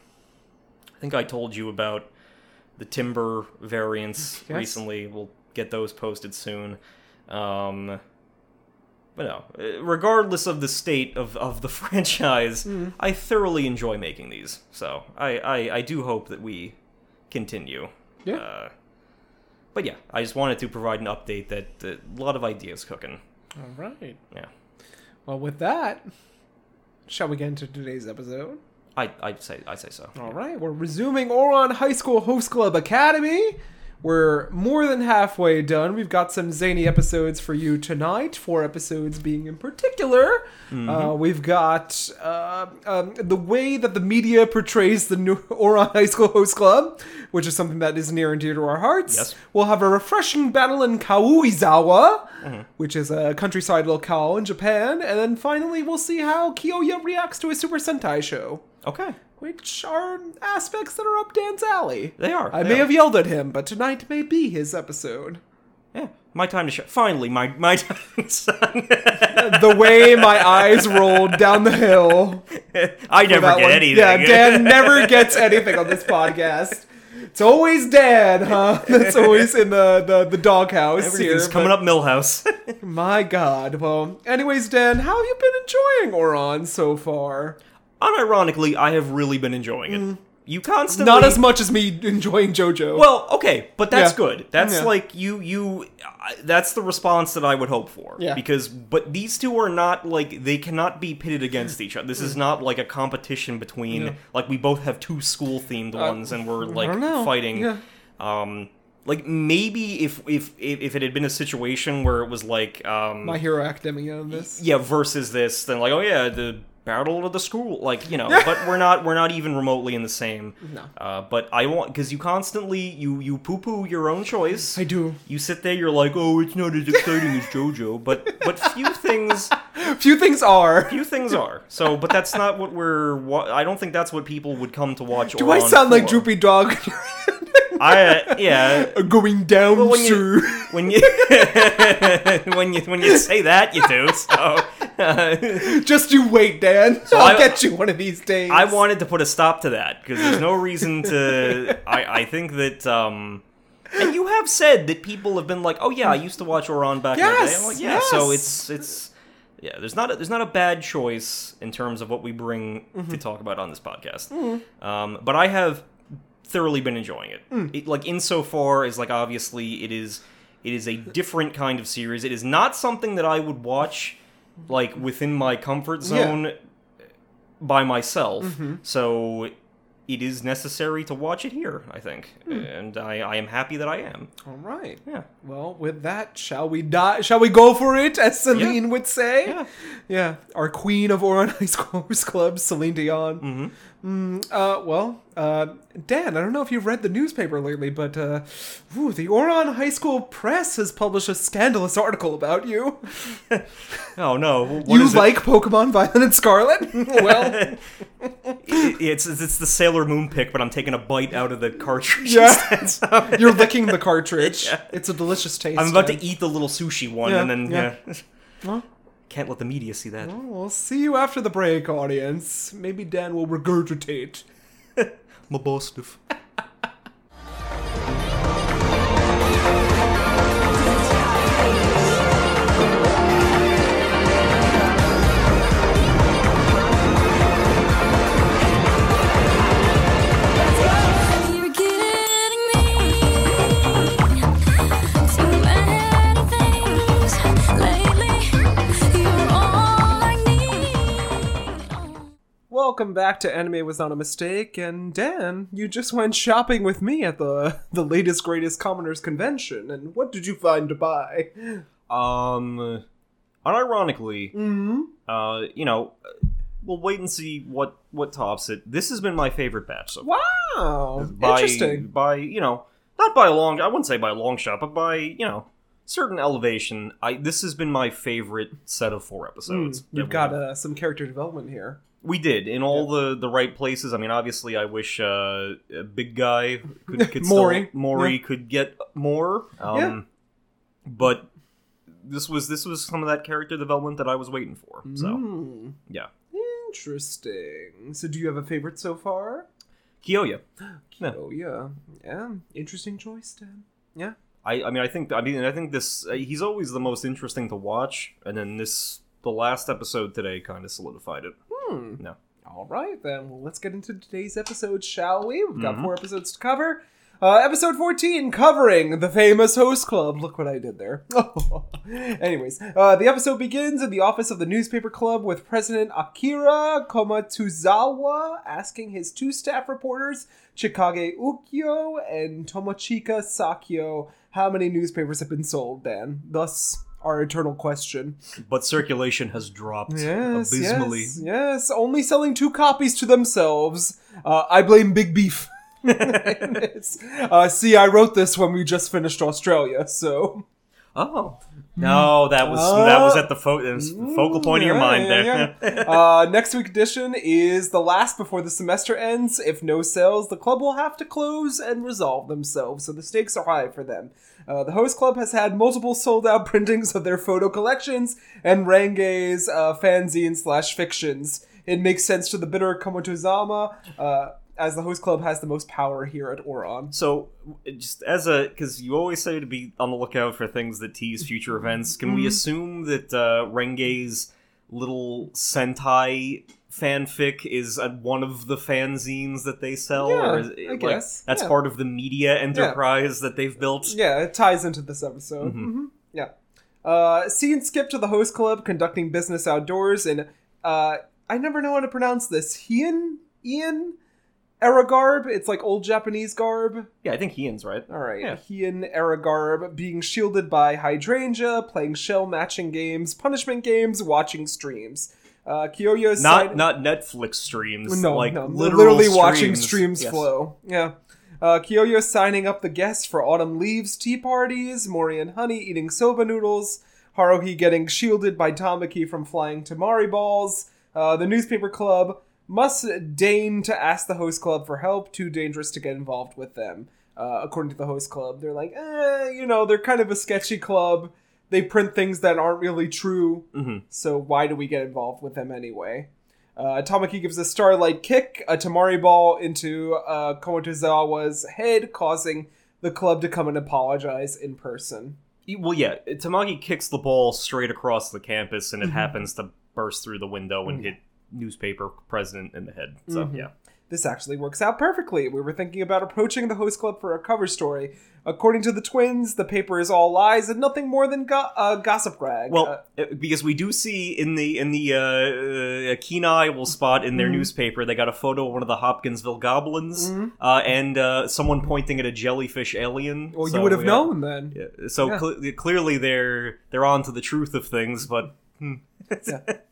I think I told you about the timber variants Yes. recently. We'll get those posted soon. Um, but no, uh, regardless of the state of, of the franchise, Mm. I thoroughly enjoy making these. So I, I, I do hope that we continue. Yeah. Uh, but yeah, I just wanted to provide an update that, that a lot of ideas cooking. All right. Yeah. Well, with that, shall we get into today's episode? I I'd say I say so. All right, we're resuming Ouran High School Host Club Academy. We're more than halfway done. We've got some zany episodes for you tonight. Four episodes being in particular. Uh, we've got uh, um, the way that the media portrays the new Ouran High School Host Club, which is something that is near and dear to our hearts. Yes. We'll have a refreshing battle in Karuizawa, which is a countryside locale in Japan. And then finally, we'll see how Kyoya reacts to a Super Sentai show Okay, which are aspects that are up Dan's alley. they are. I they may are. have yelled at him, but tonight may be his episode. Yeah, my time to show. Finally, my my time. The way my eyes rolled down the hill. I never get one. anything. Yeah, Dan never gets anything on this podcast. It's always Dan, huh? That's always in the the, the doghouse Everything's here. coming up, Milhouse. My God. Well, anyways, Dan, how have you been enjoying Ouran so far? Unironically, I have really been enjoying it. You constantly Mm. Not as much as me enjoying JoJo. Well, okay, but that's Yeah. good. That's Yeah. like you you I- that's the response that I would hope for. Yeah. Because but these two are not like they cannot be pitted against each other. This is not like a competition between Yeah. like we both have two school themed ones and we're like fighting. Um like maybe if, if if if it had been a situation where it was like um My Hero Academia this. yeah versus this then like oh yeah the battle of the school like you know but we're not we're not even remotely in the same No. uh, but i want because you constantly you you poo-poo your own choice I do. you sit there you're like oh it's not as exciting as jojo but but few things Few things are. few things are so but that's not what we're wa- i don't think that's what people would come to watch Do I sound like for. Droopy Dog? I uh, yeah Going down, Well, when you- sir. when you when you when you say that you do so uh, Just you wait, Dan. I'll I- get you one of these days. I wanted to put a stop to that because there's no reason to. I, I think that. um And you have said that people have been like, "Oh yeah, I used to watch Ouran back in the day." Yes, I'm like, yeah, so it's it's yeah. There's not a, there's not a bad choice in terms of what we bring Mm-hmm. to talk about on this podcast. Um, but I have thoroughly been enjoying it. Mm. it. Like insofar as like obviously it is it is a different kind of series. It is not something that I would watch like within my comfort Yeah. zone by myself. Mm-hmm. So it is necessary to watch it here. I think, Hmm. and I, I am happy that I am. All right. Yeah. Well, with that, shall we die? Shall we go for it, as Celine would say? Yeah. Yeah. Our queen of Ouran High School Club, Celine Dion. Mm-hmm. Mm, uh, well, uh, Dan, I don't know if you've read the newspaper lately, but uh, ooh, the Ouran High School Press has published a scandalous article about you. Oh no! What you is it? like Pokemon Violet and Scarlet? well, It- it's it's the Sailor Moon pick, but I'm taking a bite out of the cartridge. Yeah. you're licking the cartridge. It's a delicious taste. I'm about to eat the little sushi one, Yeah, and then yeah. yeah. Well, Can't let the media see that. we'll see you after the break, audience. Maybe Dan will regurgitate. My Welcome back to Anime Was Not a Mistake, and Dan, you just went shopping with me at the the latest greatest commoners convention, and what did you find to buy? Um, unironically, Mm-hmm. uh, you know, we'll wait and see what what tops it. This has been my favorite batch so. Wow, by interesting. by you know not by a long I wouldn't say by a long shot, but by you know certain elevation. I this has been my favorite set of four episodes. Mm, You've got uh, some character development here. We did in all the the right places. I mean, obviously, I wish uh, a big guy could, could Mori. still, Mori Yeah. could get more. Um, Yeah. but this was this was some of that character development that I was waiting for. So Mm, yeah, interesting. So, do you have a favorite so far? Yeah. Oh yeah, yeah. Interesting choice, Dan. Yeah. I, I mean I think I mean I think this uh, he's always the most interesting to watch, and then this the last episode today kind of solidified it. Hmm. No, All right, then. Well, let's get into today's episode, shall we? We've got Mhm. four episodes to cover. Uh, episode 14, covering the famous host club. Look what I did there. Anyways, uh, the episode begins in the office of the newspaper club with President Akira Komatsuzawa asking his two staff reporters, Chikage Ukyo and Tomochika Sakyo, how many newspapers have been sold, Dan. Thus, our eternal question. but circulation has dropped Yes, abysmally. yes, yes. Only selling two copies to themselves. Uh, I blame Big Beef. uh, see, I wrote this when we just finished Australia, so Oh no, that was that was at the fo- was focal point of your mind yeah, there. yeah. uh, next week edition is the last before the semester ends. If no sales, the club will have to close and resolve themselves, so the stakes are high for them. Uh, the host club has had multiple sold out printings of their photo collections and Renge's uh, fanzine slash fictions. It makes sense to the bitter Komotozama, uh, as the host club has the most power here at Ouran. So, just as a because you always say to be on the lookout for things that tease future events, can Mm-hmm. we assume that uh, Renge's little Sentai fanfic is uh, one of the fanzines that they sell? Yeah, or is I like, guess. that's Yeah. part of the media enterprise that they've built. Yeah, it ties into this episode. hmm Yeah. Uh, scene skip to the host club conducting business outdoors and uh, I never know how to pronounce this. Hien? Ian? Era garb? It's like old Japanese garb. Yeah, I think Ian's right. All right. Yeah. Hien era garb, being shielded by hydrangea, playing shell matching games, punishment games, watching streams. Uh, Kyoya's Not side- not Netflix streams. no, like no, literal literally watching streams. streams Yes. flow. Yeah. Uh, Kyoya signing up the guests for autumn leaves tea parties, Mori and Honey eating soba noodles, Haruhi getting shielded by Tamaki from flying Temari balls, uh, the newspaper club must deign to ask the host club for help, too dangerous to get involved with them. Uh, according to the host club, they're like, eh, you know, they're kind of a sketchy club. They print things that aren't really true. Mhm. So why do we get involved with them anyway? Uh, Tamaki gives a starlight kick, a Temari ball into uh, Komotozawa's head, causing the club to come and apologize in person. Well, yeah, Tamaki kicks the ball straight across the campus, Mm-hmm. and it happens to burst through the window and hit newspaper president in the head. So Mhm. yeah, This actually works out perfectly. We were thinking about approaching the host club for a cover story. According to the twins, the paper is all lies and nothing more than go- uh, gossip rag. Well, Uh, because we do see in the in the uh, uh, keen eye will spot in their Mm-hmm. newspaper they got a photo of one of the Hopkinsville goblins Mm-hmm. uh, and uh, someone pointing at a jellyfish alien. well, So, you would have yeah. known then. Yeah, So Yeah. cle- clearly they're they're on to the truth of things, but hmm.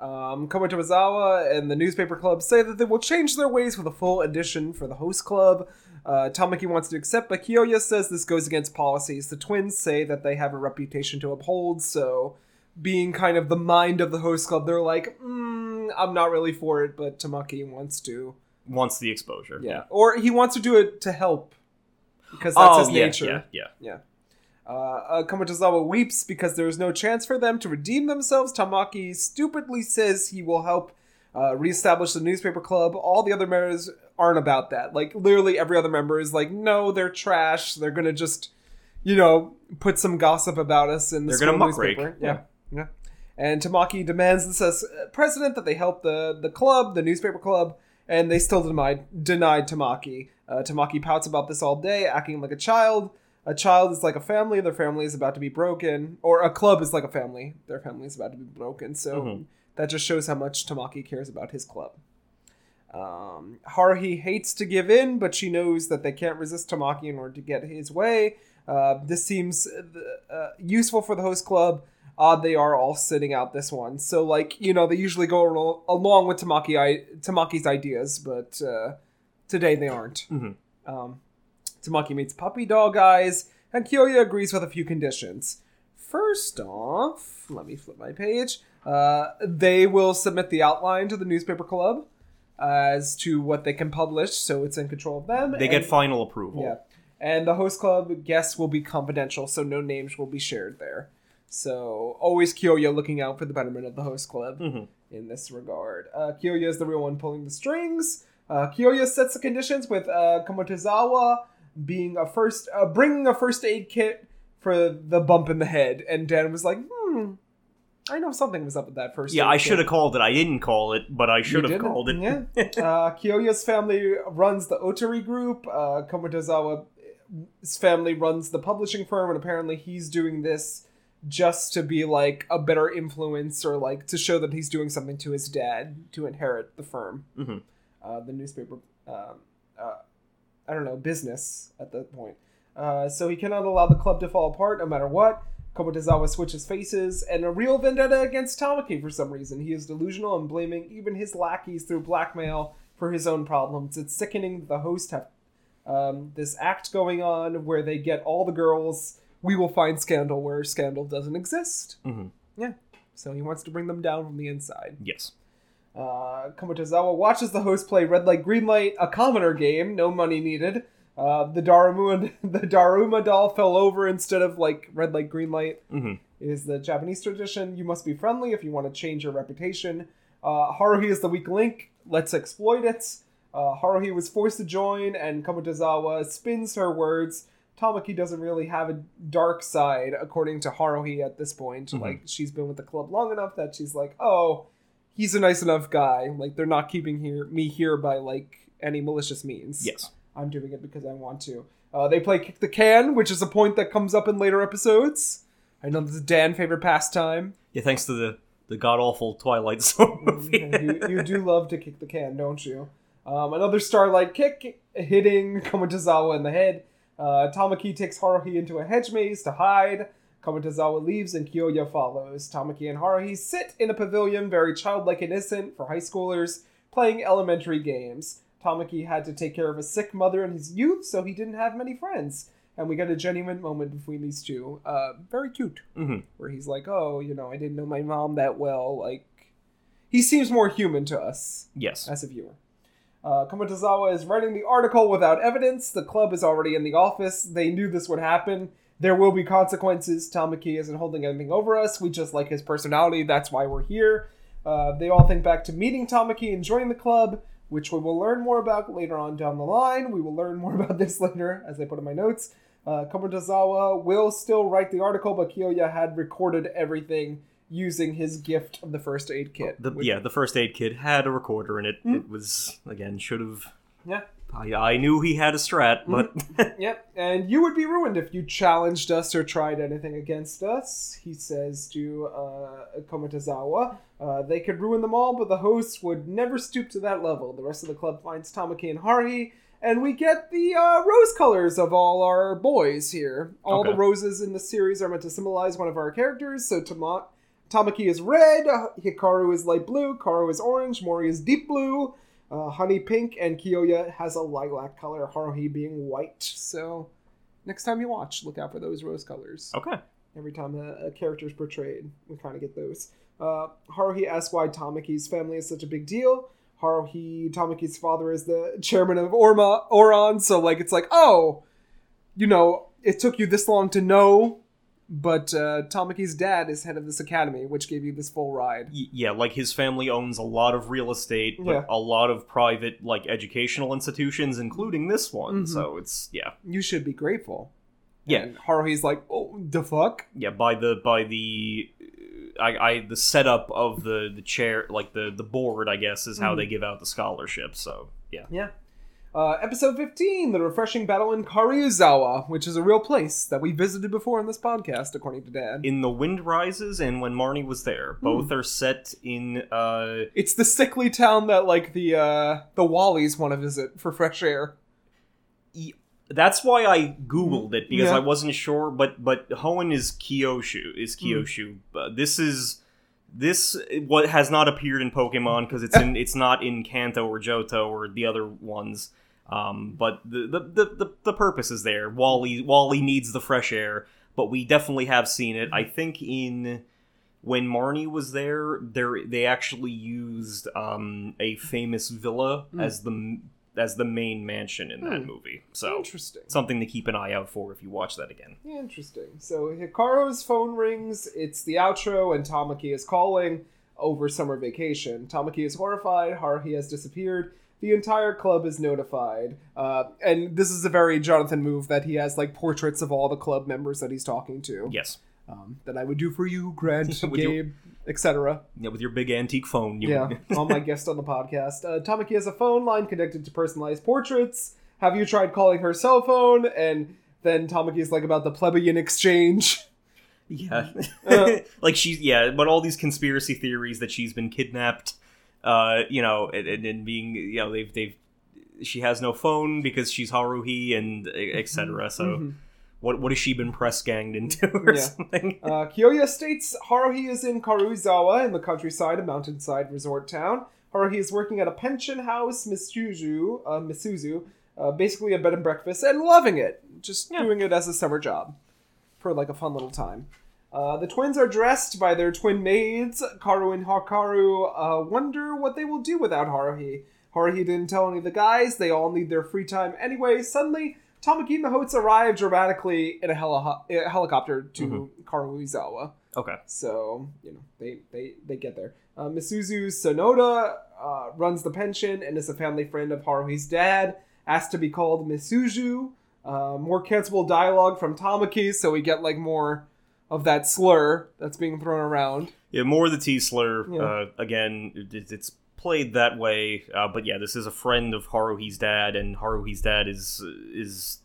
Um, Komotozawa and the newspaper club say that they will change their ways with a full edition for the host club. Uh, Tamaki wants to accept, but Kyoya says this goes against policies. The twins say that they have a reputation to uphold, so being kind of the mind of the host club, they're like, mm, I'm not really for it, but Tamaki wants to. wants the exposure. Yeah. Or he wants to do it to help, because that's Oh his yeah, nature. yeah, yeah. Yeah. Uh, uh, weeps because there is no chance for them to redeem themselves. Tamaki stupidly says he will help uh, reestablish the newspaper club. All the other members aren't about that. Like, literally every other member is like, no, they're trash. They're going to just, you know, put some gossip about us in the They're gonna newspaper. Yeah. yeah. And Tamaki demands this as uh, president that they help the, the club, the newspaper club, and they still denied, denied Tamaki. Uh, Tamaki pouts about this all day, acting like a child. A child is like a family, their family is about to be broken. Or a club is like a family, their family is about to be broken. So Mhm. that just shows how much Tamaki cares about his club. Um, Haruhi hates to give in, but she knows that they can't resist Tamaki in order to get his way. Uh, this seems uh, useful for the host club. Odd they are all sitting out this one. So, like, you know, they usually go alo- along with Tamaki I- Tamaki's ideas, but uh, today they aren't. Mhm. Um, Tamaki meets puppy dog eyes, and Kyoya agrees with a few conditions. First off, let me flip my page. Uh, they will submit the outline to the newspaper club as to what they can publish, so it's in control of them. They get final approval. yeah. And the host club guests will be confidential, so no names will be shared there. So always Kyoya looking out for the betterment of the host club Mhm. in this regard. Uh, Kyoya is the real one pulling the strings. Uh, Kyoya sets the conditions with uh, Komotozawa being a first, uh, bringing a first aid kit for the bump in the head, and Dan was like, "Hmm, I know something was up with that first." Yeah, I should have called it. I didn't call it, but I should have called it. Yeah. uh, Kyoya's family runs the Ootori group. Uh, Komotozawa's family runs the publishing firm, and apparently he's doing this just to be like a better influence or like to show that he's doing something to his dad to inherit the firm, Mhm. uh, the newspaper. Um, uh, I don't know business at that point. Uh, so he cannot allow the club to fall apart no matter what. Komotozawa switches faces and a real vendetta against Tamaki for some reason. He is delusional and blaming even his lackeys through blackmail for his own problems. It's sickening that the host have um, this act going on where they get all the girls. We will find Scandal where Scandal doesn't exist. Mhm. Yeah. So he wants to bring them down from the inside. Yes. Uh, Komotozawa watches the host play Red Light Green Light, a commoner game, no money needed. Uh, the Daruma the Daruma doll fell over instead of like Red Light Green Light. Mhm. Is the Japanese tradition. You must be friendly if you want to change your reputation. Uh, Haruhi is the weak link. Let's exploit it. Uh, Haruhi was forced to join, and Komotozawa spins her words. Tamaki doesn't really have a dark side, according to Haruhi at this point. Mhm. Like, she's been with the club long enough that she's like, oh, he's a nice enough guy. Like, they're not keeping here me here by, like, any malicious means. Yes. I'm doing it because I want to. Uh, they play Kick the Can, which is a point that comes up in later episodes. I know this is Dan's favorite pastime. Yeah. Thanks to the the god awful Twilight Zone movie. you, you do love to kick the can, don't you? Um, another starlight kick hitting Komotozawa in the head. Uh, Tamaki takes Haruhi into a hedge maze to hide. Komotozawa leaves and Kyoya follows. Tamaki and Haruhi sit in a pavilion, very childlike and innocent for high schoolers, playing elementary games. Tamaki had to take care of a sick mother in his youth, so he didn't have many friends. And we get a genuine moment between these two. Uh, very cute hmm where he's like, "Oh, you know, I didn't know my mom that well." Like, he seems more human to us Yes. as a viewer. Uh, Komotozawa is writing the article without evidence. The club is already in the office. They knew this would happen. There will be consequences. Tamaki isn't holding anything over us. We just like his personality. That's why we're here. Uh, they all think back to meeting Tamaki and joining the club, which we will learn more about later on down the line. We will learn more about this later, as I put in my notes. Uh, Komotozawa will still write the article, but Kyoya had recorded everything using his gift of the first aid kit. The, which- yeah, the first aid kit had a recorder in it. Hmm. It was again should have. yeah. I, I knew he had a strat, but Yep, and you would be ruined if you challenged us or tried anything against us. He says to uh, Komitazawa, uh, they could ruin them all, but the hosts would never stoop to that level. The rest of the club finds Tamaki and Haruhi, and we get the uh, rose colors of all our boys here. All Okay. the roses in the series are meant to symbolize one of our characters. So Tama- Tamaki is red, Hikaru is light blue, Kaoru is orange, Mori is deep blue. Uh, honey pink and Kyoya has a lilac color, Haruhi being white. So next time you watch, look out for those rose colors. okay. Every time a, a character is portrayed, we kind of get those. Uh, Haruhi asks why Tamaki's family is such a big deal. Haruhi, Tamaki's father, is the chairman of Orma Ouran, so like it's like, oh, you know, it took you this long to know, but uh, Tamaki's dad is head of this academy, which gave you this full ride. Y- yeah, like his family owns a lot of real estate, but Yeah. a lot of private like educational institutions, including this one. Mhm. So it's yeah, You should be grateful. Yeah. And Haruhi's like, oh, the fuck? yeah. By the by the. I, I the setup of the the chair like the the board I guess is how Mhm. they give out the scholarships so yeah Yeah. Uh, episode 15, The Refreshing Battle in Karuizawa, which is a real place that we visited before in this podcast, according to Dad. in the wind rises and when Marnie was there both are set in uh it's the sickly town that, like, the, uh, the Wallies want to visit for fresh air. That's why I googled it because Yeah. I wasn't sure. But but Hoenn is Kyushu is Hmm. Kyushu. Uh, this is this what has not appeared in Pokemon because it's in it's not in Kanto or Johto or the other ones. Um, but the the, the the the purpose is there. Wally Wally needs the fresh air, but we definitely have seen it. I think in when Marnie was there, there they actually used um, a famous villa Hmm. as the as the main mansion in that Hmm. movie. So Interesting. something to keep an eye out for if you watch that again. Interesting. So Hikaru's phone rings, it's the outro, and Tamaki is calling over summer vacation. Tamaki is horrified, Haruhi has disappeared. The entire club is notified. Uh, and this is a very Jonathan move that he has like portraits of all the club members that he's talking to. Yes, Um, that I would do for you, Grant, Gabe, etc. yeah, with your big antique phone. You Yeah, all my guests on the podcast. Uh, Tamaki has a phone line connected to personalized portraits. Have you tried calling her cell phone? And then Tamaki's like about the plebeian exchange. yeah, Uh. like she's yeah, but all these conspiracy theories that she's been kidnapped. Uh, you know, and, and, being you know they've they've she has no phone because she's Haruhi and etc. So. Mhm. What, what has she been press ganged into or Yeah. something? Uh, Kyoya states Haruhi is in Karuizawa in the countryside, a mountainside resort town. Haruhi is working at a pension house, Misuzu, uh, Misuzu, uh, basically a bed and breakfast, and loving it. Just Yeah. doing it as a summer job for like a fun little time. Uh, the twins are dressed by their twin maids. Kaoru and Hikaru uh, wonder what they will do without Haruhi. Haruhi didn't tell any of the guys. They all need their free time anyway. Suddenly, Tamaki and the Hots arrive dramatically in a, heli- a helicopter to Karuizawa. Okay. So you know they they they get there. Uh, Misuzu Sonoda uh, runs the pension and is a family friend of Haruhi's dad. Asked to be called Misuzu. Uh, more cancelable dialogue from Tamaki, so we get like more of that slur that's being thrown around. Yeah, more of the T slur. Yeah. Uh, again, it, it's played that way. Uh, but yeah, this is a friend of Haruhi's dad, and Haruhi's dad is is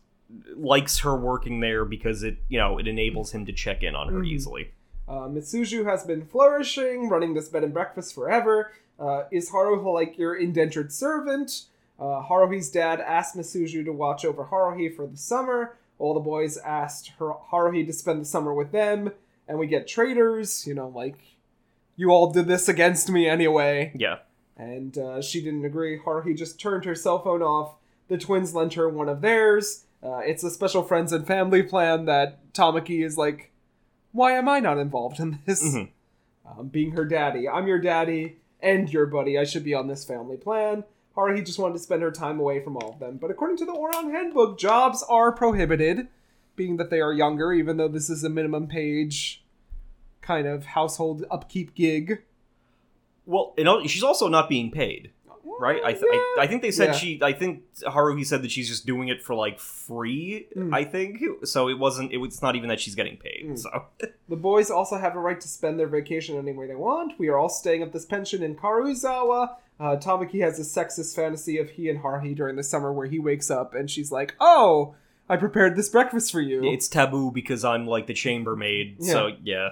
likes her working there because it you know it enables him to check in on her Mhm. easily. Uh, Mitsuju has been flourishing, running this bed and breakfast forever. Uh, is Haruhi like your indentured servant? Uh, Haruhi's dad asked Mitsuju to watch over Haruhi for the summer. All the boys asked her, Haruhi to spend the summer with them, and we get traitors. You know, like you all did this against me anyway. Yeah, And uh, she didn't agree. Haruhi just turned her cell phone off. The twins lent her one of theirs. Uh, it's a special friends and family plan that Tamaki is like, why am I not involved in this? Mhm. Um, being her daddy. I'm your daddy and your buddy. I should be on this family plan. Haruhi just wanted to spend her time away from all of them. But according to the Ouran Handbook, jobs are prohibited, being that they are younger, even though this is a minimum page kind of household upkeep gig. Well, know, she's also not being paid. Right? I, th- I I think they said Yeah. she. I think Haruhi said that she's just doing it for like free. Mm. I think so. It wasn't. It was not even that she's getting paid. Mm. So The boys also have a right to spend their vacation any way they want. We are all staying at this pension in Karuizawa. Uh, Tamaki has a sexist fantasy of he and Haruhi during the summer where he wakes up and she's like, "Oh, I prepared this breakfast for you." it's taboo because I'm like the chambermaid. So yeah,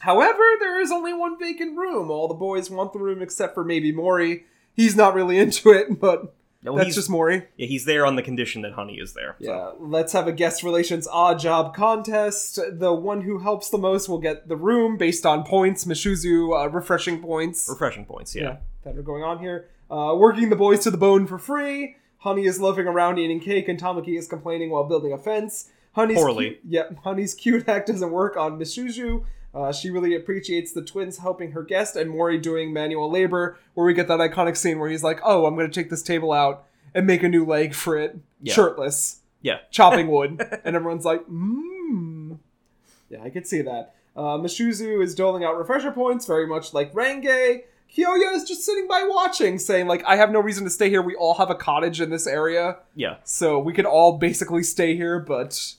However, there is only one vacant room. All the boys want the room except for maybe Mori. He's not really into it, but Well, that's he's, just Mori. yeah, he's there on the condition that Honey is there. so. Yeah, let's have a guest relations odd job contest. The one who helps the most will get the room based on points, Mishuzu uh, refreshing points. refreshing points. Yeah. yeah, that are going on here. Uh, working the boys to the bone for free. Honey is loafing around eating cake, and Tamaki is complaining while building a fence. Honey's Poorly. Cute, yeah, Honey's cute act doesn't work on Mishuju. Uh, she really appreciates the twins helping her guest and Mori doing manual labor, where we get that iconic scene where he's like, "Oh, I'm going to take this table out and make a new leg for it, Yeah. shirtless, Yeah. chopping wood," and everyone's like, "Mmm." Yeah, I could see that. Uh, Mishuzu is doling out refresher points, very much like Renge. Kyoya is just sitting by watching, saying, like, I have no reason to stay here. We all have a cottage in this area, Yeah. so we could all basically stay here, but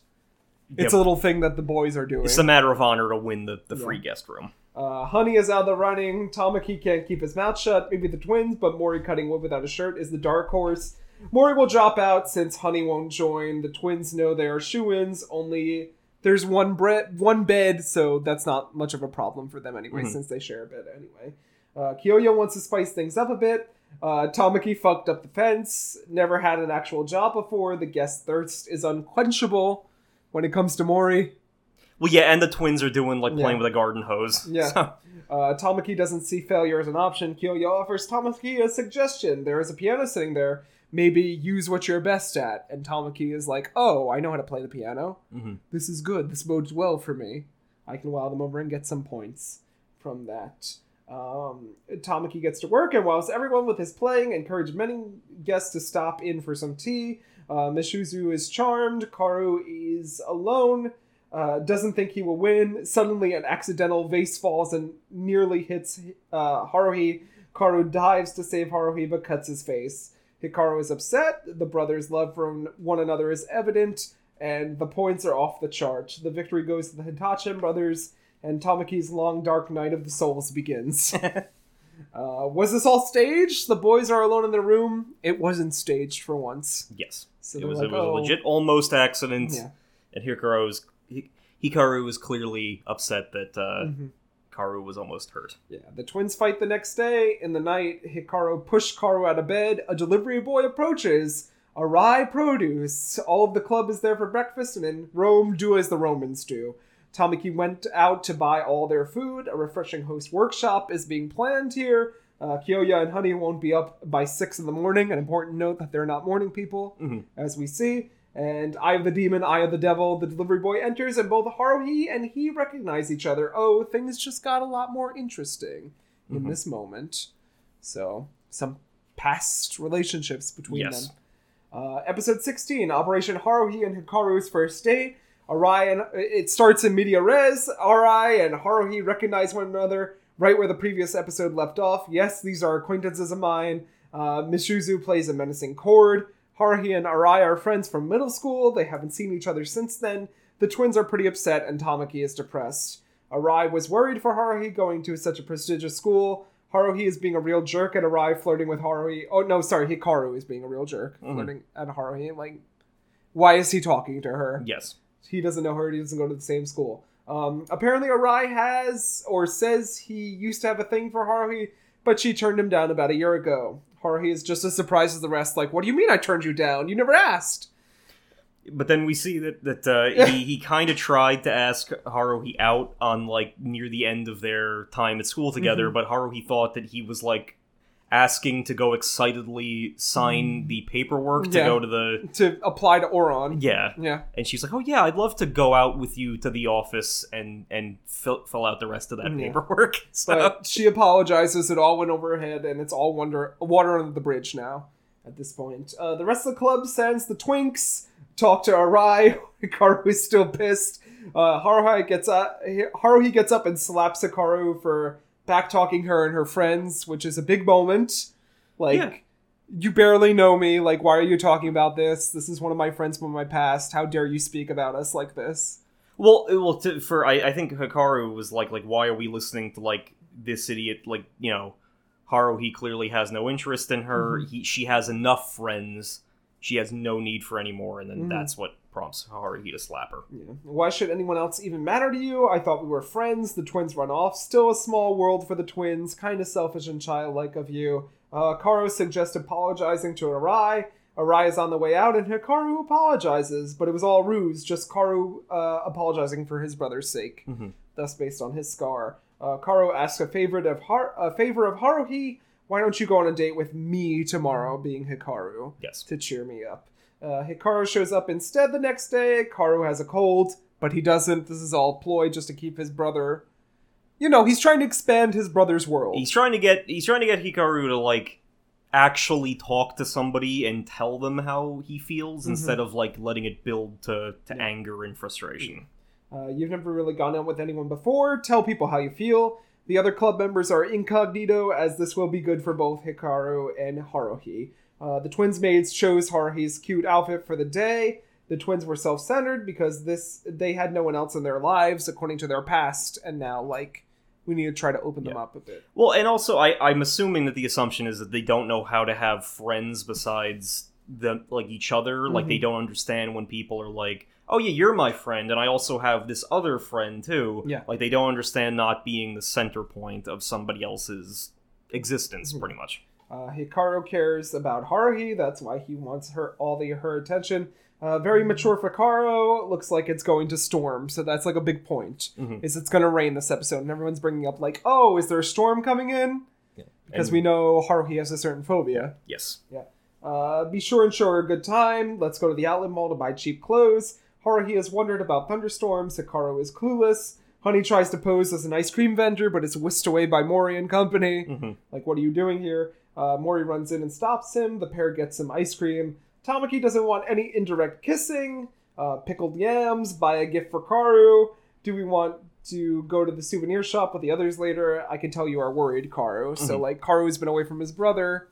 it's Yeah. a little thing that the boys are doing. It's a matter of honor to win the, the free guest room. Uh, Honey is out of the running. Tamaki can't keep his mouth shut. Maybe the twins, but Mori cutting wood without a shirt is the dark horse. Mori will drop out since Honey won't join. The twins know they are shoo-ins. Only there's one bre- one bed, so that's not much of a problem for them anyway, Mhm. since they share a bed anyway. Uh, wants to spice things up a bit. Uh, Tamaki fucked up the fence. Never had an actual job before. The guest thirst is unquenchable when it comes to Mori. Well, yeah, and the twins are doing like playing Yeah. with a garden hose. Yeah. So- Uh, Tamaki doesn't see failure as an option. Kyoya offers Tamaki a suggestion. There is a piano sitting there. Maybe use what you're best at. And Tamaki is like, oh, I know how to play the piano. Mhm. This is good. This bodes well for me. I can wow them over and get some points from that. Um, Tamaki gets to work and whilst everyone with his playing, encourage many guests to stop in for some tea. Uh, Mishuzu is charmed. Kaoru is alone uh, doesn't think he will win. Suddenly, an accidental vase falls and nearly hits uh, Haruhi. Kaoru dives to save Haruhi but cuts his face. Hikaru is upset. The brothers' love for one another is evident, and the points are off the chart. The victory goes to the Hitachi brothers, and Tamaki's long dark night of the souls begins. uh, was this all staged? The boys are alone in their room. It wasn't staged for once. yes. So it was, like, it was "Oh." a legit almost accident. Yeah. And Hikaru was Hikaru was clearly upset that uh, Mhm. Kaoru was almost hurt. Yeah, the twins fight the next day. In the night, Hikaru pushed Kaoru out of bed. A delivery boy approaches. Arai produce. All of the club is there for breakfast, and in Rome, do as the Romans do. Tamaki went out to buy all their food. A refreshing host workshop is being planned here. Uh, Kyoya and Honey won't be up by 6 in the morning. An important note that they're not morning people, Mhm. as we see. And Eye of the Demon, Eye of the Devil, the delivery boy enters, and both Haruhi and he recognize each other. Oh, things just got a lot more interesting in Mhm. this moment. So, some past relationships between Yes. them. Uh, episode 16, Operation Haruhi and Hikaru's first date. Arai and it starts in media res. Arai and Haruhi recognize one another right where the previous episode left off. Yes, these are acquaintances of mine. Uh, Mishuzu plays a menacing chord. Haruhi and Arai are friends from middle school. They haven't seen each other since then. The twins are pretty upset, and Tamaki is depressed. Arai was worried for Haruhi going to such a prestigious school. Haruhi is being a real jerk, and Arai flirting with Haruhi. Oh no, sorry, Hikaru is being a real jerk, Mhm. flirting at Haruhi. Like, why is he talking to her? Yes. He doesn't know her. He doesn't go to the same school. Um, apparently, Arai has or says he used to have a thing for Haruhi, but she turned him down about a year ago. Haruhi is just as surprised as the rest. Like, what do you mean I turned you down? You never asked. But then we see that that uh, he, he kind of tried to ask Haruhi out on like near the end of their time at school together, Mm-hmm. but Haruhi thought that he was like asking to go excitedly sign the paperwork to Mm. Yeah. go to the To apply to Ouran. yeah. Yeah. And she's like, "Oh yeah, I'd love to go out with you to the office and and fill, fill out the rest of that Yeah. paperwork." So But she apologizes. It all went over her head, and it's all wonder, water under the bridge now. At this point, uh, the rest of the club sends the Twinks talk to Arai. Hikaru is still pissed. Uh, Haruhi gets up. Haruhi gets up and slaps Hikaru for back talking her and her friends, which is a big moment. Like, Yeah. you barely know me. Like, why are you talking about this? This is one of my friends from my past. How dare you speak about us like this? Well, it- well, to, for I, I think Hikaru was like, like, why are we listening to like this idiot? Like, you know, Haru. He clearly has no interest in her. Mm-hmm. He, she has enough friends. She has no need for any more, and then Mhm. that's what prompts Haruhi to slap her. Yeah. Why should anyone else even matter to you? I thought we were friends. The twins run off. Still a small world for the twins. Kind of selfish and childlike of you. Uh, Kaoru suggests apologizing to Arai. Arai is on the way out, and Hikaru apologizes, but it was all ruse, just Kaoru uh, apologizing for his brother's sake, Mhm. thus based on his scar. Uh, Kaoru asks a favor of Har- a favor of Haruhi. Why don't you go on a date with me tomorrow, being Hikaru? Yes. to cheer me up. Uh, Hikaru shows up instead the next day. Kaoru has a cold, but he doesn't. This is all ploy just to keep his brother. You know, he's trying to expand his brother's world. He's trying to get he's trying to get Hikaru to like actually talk to somebody and tell them how he feels instead of like letting it build to, to Yeah. anger and frustration. Uh, you've never really gone out with anyone before. Tell people how you feel. The other club members are incognito, as this will be good for both Hikaru and Haruhi. Uh, the twins' maids chose Haruhi's cute outfit for the day. The twins were self-centered because this they had no one else in their lives according to their past, and now like we need to try to open them Yeah. up a bit. Well, and also I, I'm assuming that the assumption is that they don't know how to have friends besides them like each other. Like they Mhm. don't understand when people are like, "Oh yeah, you're my friend, and I also have this other friend too." Yeah. Like they don't understand not being the center point of somebody else's existence, Mhm. pretty much. Uh, Hikaru cares about Haruhi. That's why he wants her all the her attention. Uh, very mature for Kaoru. Looks like it's going to storm, so that's like a big point. Mhm. Is it's going to rain this episode, and everyone's bringing up like, oh, is there a storm coming in? Because And- we know Haruhi has a certain phobia. Yes. Uh, be sure and show her a good time. Let's go to the outlet mall to buy cheap clothes. Haruhi has wondered about thunderstorms. Hikaru is clueless. Honey tries to pose as an ice cream vendor, but is whisked away by Mori and company. Mhm. Like, what are you doing here? Uh, Mori runs in and stops him. The pair gets some ice cream. Tamaki doesn't want any indirect kissing. Uh, pickled yams. Buy a gift for Kaoru. Do we want to go to the souvenir shop with the others later? I can tell you are worried, Kaoru. So, Mhm. like, Kaoru's been away from his brother,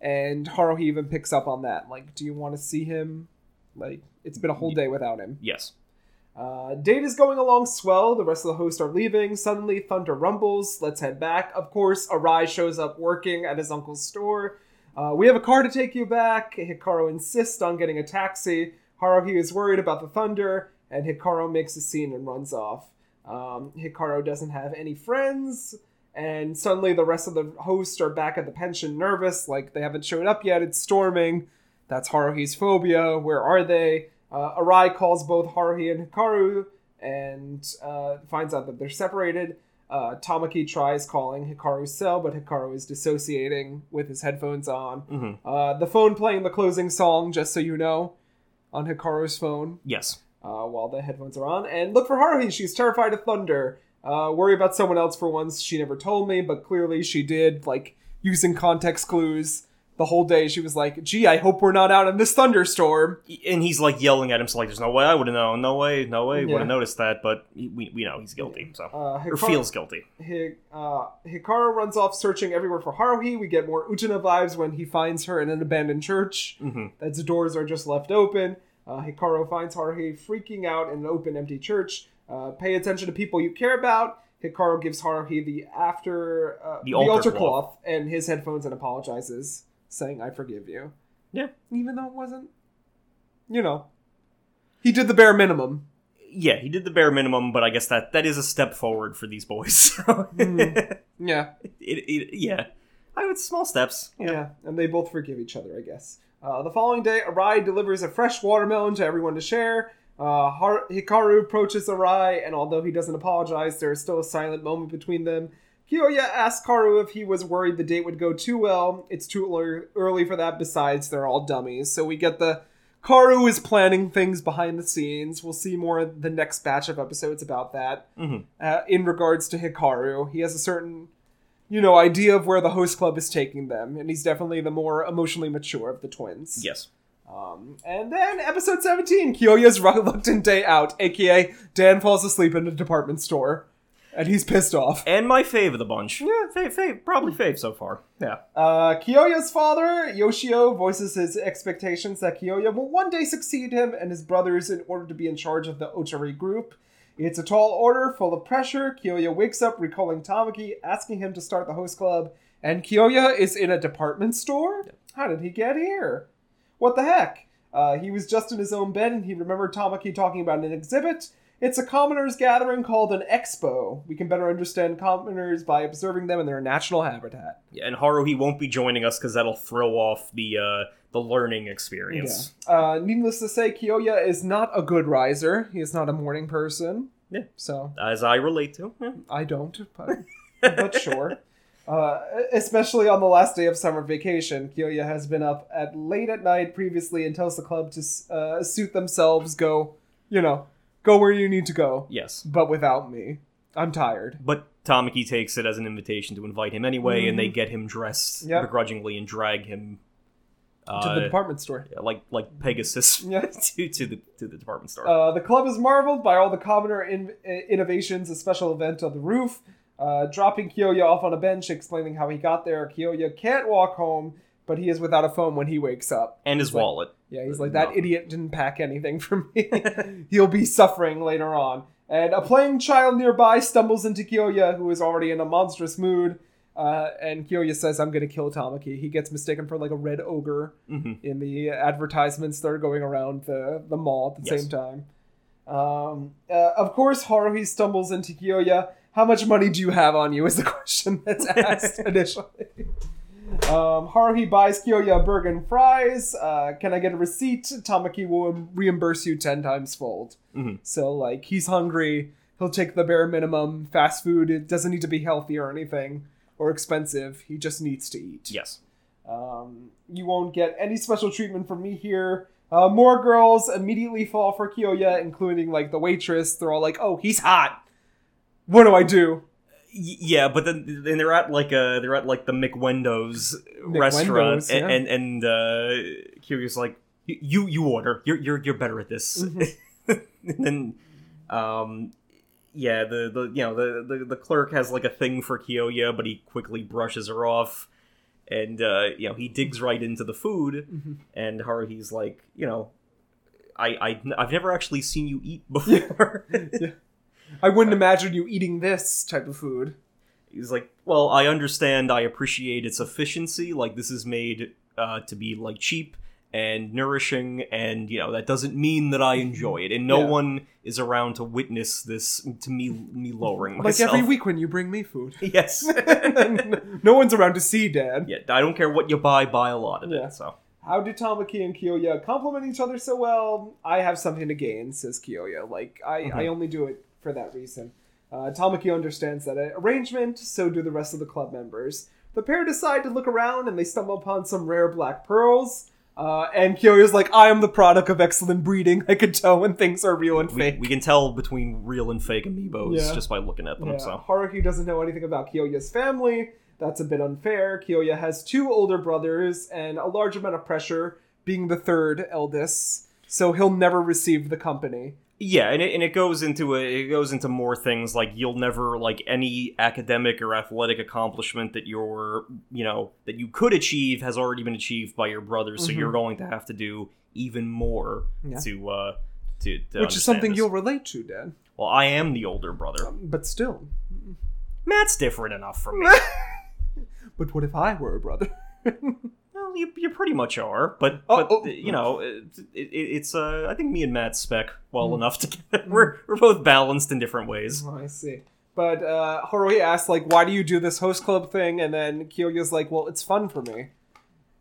and Haruhi even picks up on that. Like, do you want to see him? Like, it's been a whole day without him. Yes. Uh, date is going along swell. The rest of the hosts are leaving. Suddenly, thunder rumbles. Let's head back. Of course, Arai shows up working at his uncle's store. Uh, we have a car to take you back. Hikaru insists on getting a taxi. Haruhi is worried about the thunder, and Hikaru makes a scene and runs off. Um, Hikaru doesn't have any friends, and suddenly the rest of the hosts are back at the pension nervous, like they haven't showed up yet. It's storming. That's Haruhi's phobia. Where are they? Uh, Arai calls both Haruhi and Hikaru and uh, finds out that they're separated. Uh, Tamaki tries calling Hikaru's cell, but Hikaru is dissociating with his headphones on. hmm Uh, the phone playing the closing song, just so you know, on Hikaru's phone Yes. uh, while the headphones are on. And look for Haruhi. She's terrified of thunder. Uh, worry about someone else for once. She never told me, but clearly she did. Like using context clues the whole day. She was like, "Gee, I hope we're not out in this thunderstorm." And he's like yelling at him, so like, "There's no way I would have known. No way, no way, would have noticed that." But we, we know he's guilty, so Uh, or feels guilty. Uh, Hikaru runs off searching everywhere for Haruhi. We get more Uchina vibes when he finds her in an abandoned church. hmm Its doors are just left open. Uh, Hikaru finds Haruhi freaking out in an open, empty church. Uh, pay attention to people you care about. Hikaru gives Haruhi the after uh, The the, altar altar, cloth. cloth. and his headphones and apologizes, saying "I forgive you." Yeah. even though it wasn't, you know, he did the bare minimum. Yeah, he did the bare minimum, but I guess that that is a step forward for these boys. So Mm. Yeah, it, it, yeah, I would small steps. Yeah. and they both forgive each other, I guess. Uh, the following day, Arai delivers a fresh watermelon to everyone to share. Uh, Hikaru approaches Arai, and although he doesn't apologize, there is still a silent moment between them. Kyoya asks Kaoru if he was worried the date would go too well. It's too early for that, besides, they're all dummies. So we get the Kaoru is planning things behind the scenes. We'll see more the next batch of episodes about that hmm uh, in regards to Hikaru. He has a certain, you know, idea of where the host club is taking them, and he's definitely the more emotionally mature of the twins. Yes. Um, and then episode 17, Kyoya's reluctant day out, aka Dan falls asleep in a department store. And he's pissed off. and my fave of the bunch. Yeah, fave, fave, probably fave so far. Yeah. Uh, Kyoya's father, Yoshio, voices his expectations that Kyoya will one day succeed him and his brothers in order to be in charge of the Ootori group. It's a tall order, full of pressure. Kyoya wakes up recalling Tamaki, asking him to start the host club, and Kyoya is in a department store? How did he get here? What the heck? Uh, he was just in his own bed and he remembered Tamaki talking about an exhibit. It's a commoners gathering called an expo. We can better understand commoners by observing them in their natural habitat. Yeah, and Haruhi won't be joining us because that'll throw off the uh, the learning experience. Uh, needless to say, Kyoya is not a good riser. He is not a morning person. Yeah. So As I relate to. Yeah. I don't, but, but sure. Uh, especially on the last day of summer vacation, Kyoya has been up at late at night previously and tells the club to uh, suit themselves, go, you know, go where you need to go, Yes. but without me. I'm tired. But Tamaki takes it as an invitation to invite him anyway, and they get him dressed Mm-hmm. Yep. begrudgingly and drag him uh, to the department store. like like Pegasus Yeah. to, to the to the department store. Uh, the club is marveled by all the commoner in- innovations, a special event on the roof. Uh, dropping Kyoya off on a bench, explaining how he got there. Kyoya can't walk home, but he is without a phone when he wakes up. and his wallet. Yeah, he's like, that No. idiot didn't pack anything for me. He'll be suffering later on. And a playing child nearby stumbles into Kyoya, who is already in a monstrous mood. Uh, and Kyoya says, I'm going to kill Tamaki. He gets mistaken for like a red ogre Mhm. in the advertisements that are going around the, the mall at the Yes. same time. Um, uh, of course, Haruhi stumbles into Kyoya. How much money do you have on you? Is the question that's asked initially. Um, Haruhi buys Kyoya burger and fries. Uh, can I get a receipt? Tamaki will reimburse you 10 times fold. Mhm. So, like, he's hungry. He'll take the bare minimum. Fast food, it doesn't need to be healthy or anything or expensive. He just needs to eat. Yes. Um, you won't get any special treatment from me here. Uh, more girls immediately fall for Kyoya, including like the waitress. They're all like, "Oh, he's hot. What do I do?" Yeah, but then then they're at like a they're at like the McWendo's restaurant, yeah. and and, and uh, Kiryu's like, you you order. You're you're you're better at this. Mm-hmm. and then, um, yeah, the the you know the, the the clerk has like a thing for Kyoya, but he quickly brushes her off, and uh, you know he digs right into the food, Mm-hmm. and Haruhi's like, you know. I, I, I've never actually seen you eat before. I wouldn't imagine you eating this type of food. He's like, well, I understand, I appreciate its efficiency. Like, this is made uh, to be like cheap and nourishing, and you know that doesn't mean that I enjoy it, and no Yeah. one is around to witness this to me me lowering myself. Like every week when you bring me food. Yes. no one's around to see, Dad. yeah, I don't care what you buy, buy a lot of Yeah. it. So How do Tamaki and Kyoya complement each other so well? I have something to gain, says Kyoya. Like, I, Mm-hmm. I only do it for that reason. Uh, Tamaki understands that arrangement, so do the rest of the club members. The pair decide to look around and they stumble upon some rare black pearls. Uh, and Kyoya's like, I am the product of excellent breeding. I can tell when things are real and we, fake. we can tell between real and fake amiibos Yeah. just by looking at them. Yeah, So Haruhi doesn't know anything about Kyoya's family. That's a bit unfair. Kyoya has two older brothers and a large amount of pressure, being the third eldest, so he'll never receive the company. Yeah, and it, and it goes into a, it goes into more things like you'll never like any academic or athletic accomplishment that you're you know that you could achieve has already been achieved by your brothers, so you're going to have to do even more Mm-hmm. Yeah. to uh to, to Which is something this. you'll relate to, Dad. Well, I am the older brother. But still. Matt's different enough from me. But what if I were a brother? well, you, you pretty much are, but Oh, but oh. you know it, it, it's uh I think me and Matt spec well Hmm. enough together. We're we're both balanced in different ways. Oh, I see. But uh, Haruhi asks, like, why do you do this host club thing? And then Kyoya's like, well, it's fun for me.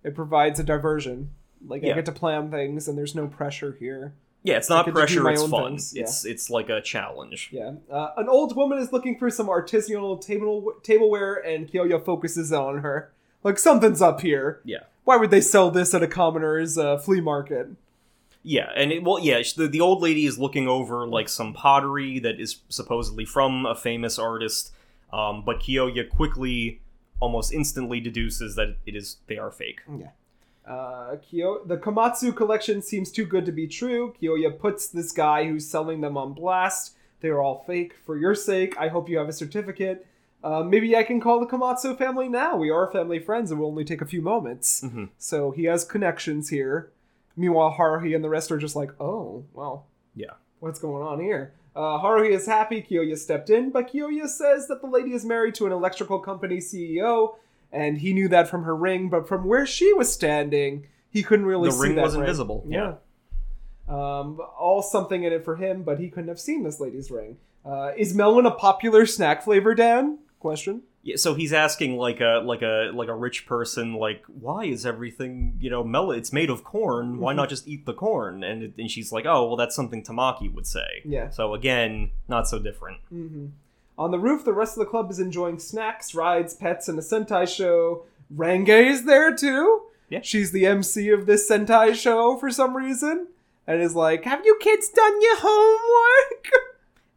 It provides a diversion. Like, I get to plan things, and there's no pressure here. Yeah, it's not get to do pressure, it's fun. things, yeah. It's it's like a challenge. Yeah. Uh, an old woman is looking for some artisanal table tableware, and Kyoya focuses on her. Like, something's up here. Yeah. Why would they sell this at a commoner's uh, flea market? Yeah, and it, well, yeah, the, the old lady is looking over like some pottery that is supposedly from a famous artist, um, but Kyoya quickly, almost instantly deduces that it is they are fake. Yeah. Uh, Kyo- the Komatsu collection seems too good to be true. Kyoya puts this guy who's selling them on blast. They're all fake. For your sake, I hope you have a certificate. Uh, maybe I can call the Komatsu family now. We are family friends. It will only take a few moments. Mhm. So he has connections here. Meanwhile, Haruhi and the rest are just like, oh, well, Yeah. what's going on here? Uh, Haruhi is happy Kyoya stepped in, but Kyoya says that the lady is married to an electrical company CEO, and he knew that from her ring, but from where she was standing, he couldn't really The see ring that was invisible, Yeah. Um, all something in it for him, but he couldn't have seen this lady's ring. Uh, is melon a popular snack flavor, Dan? Question. Yeah, so he's asking like a like a like a rich person like why is everything you know melon it's made of corn why Mhm. not just eat the corn and it- and she's like oh well that's something Tamaki would say Yeah. so again not so different hmm On the roof, the rest of the club is enjoying snacks, rides, pets, and a Sentai show. Renge is there too. Yeah. She's the MC of this Sentai show for some reason, and is like, "Have you kids done your homework?"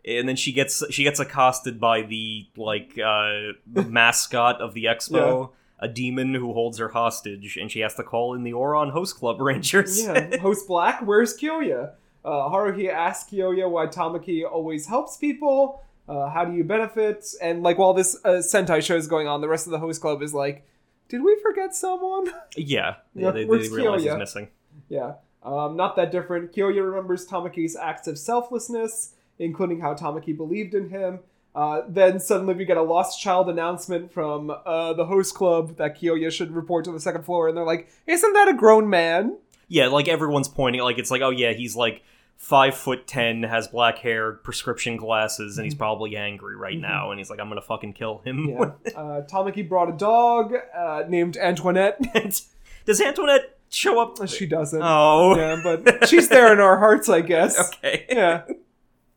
and then she gets she gets accosted by the like uh the mascot of the expo a demon who holds her hostage and she has to call in the Ouran host club rangers yeah. Host Black, where's Kyoya? Uh, Haruhi asks Kyoya why Tamaki always helps people. Uh, how do you benefit? And like while this uh, Sentai show is going on, the rest of the host club is like, "Did we forget someone?" yeah, Yeah, yeah they, they where's realize he's missing Yeah, um, not that different. Kyoya remembers Tamaki's acts of selflessness, including how Tamaki believed in him. Uh, then suddenly we get a lost child announcement from uh, the host club that Kyoya should report to the second floor, and they're like, "Isn't that a grown man?" Yeah, like everyone's pointing, like it's like, oh yeah, he's like five foot ten, has black hair, prescription glasses, and he's probably angry right now, and he's like, I'm gonna fucking kill him. Mm-hmm. Yeah. uh, Tamaki brought a dog uh, named Antoinette. Does Antoinette show up? she doesn't. Oh, Yeah, but she's there in our hearts, I guess. okay. Yeah.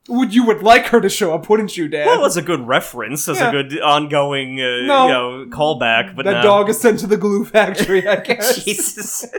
Would you would like her to show up, wouldn't you, Dad? Well, that's a good reference. That's Yeah. a good ongoing, uh, No. you know, callback. But that no. dog is sent to the glue factory, I guess. Jesus.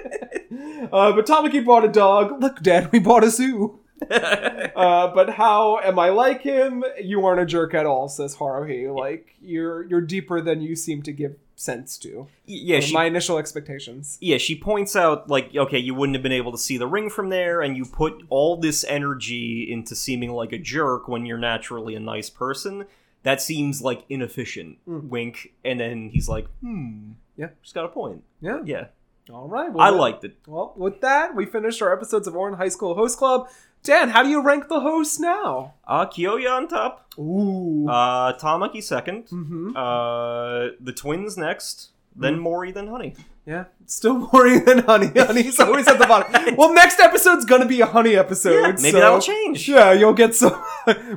Uh, but Tamaki bought a dog. Look, Dad, we bought a zoo. Uh, but how am I like him? You aren't a jerk at all, says Haruhi. Like you're you're deeper than you seem to give sense to. yeah, she my initial expectations. yeah, she points out like, okay, you wouldn't have been able to see the ring from there, and you put all this energy into seeming like a jerk when you're naturally a nice person. That seems like inefficient. Mm. Wink, and then he's like, hmm, Yeah. she's got a point. Yeah. Yeah, All right. I liked it. Well, with that, we finished our episodes of Ouran High School Host Club. Dan, how do you rank the hosts now? Uh, Kyoya on top. Ooh. Uh, Tamaki second. mm-hmm. Uh, the twins next. Then Mori, then Honey. Yeah, still boring than Honey. Honey's always at the bottom. Well, next episode's gonna be a Honey episode. Yeah, Maybe so- that'll change. Yeah, you'll get some.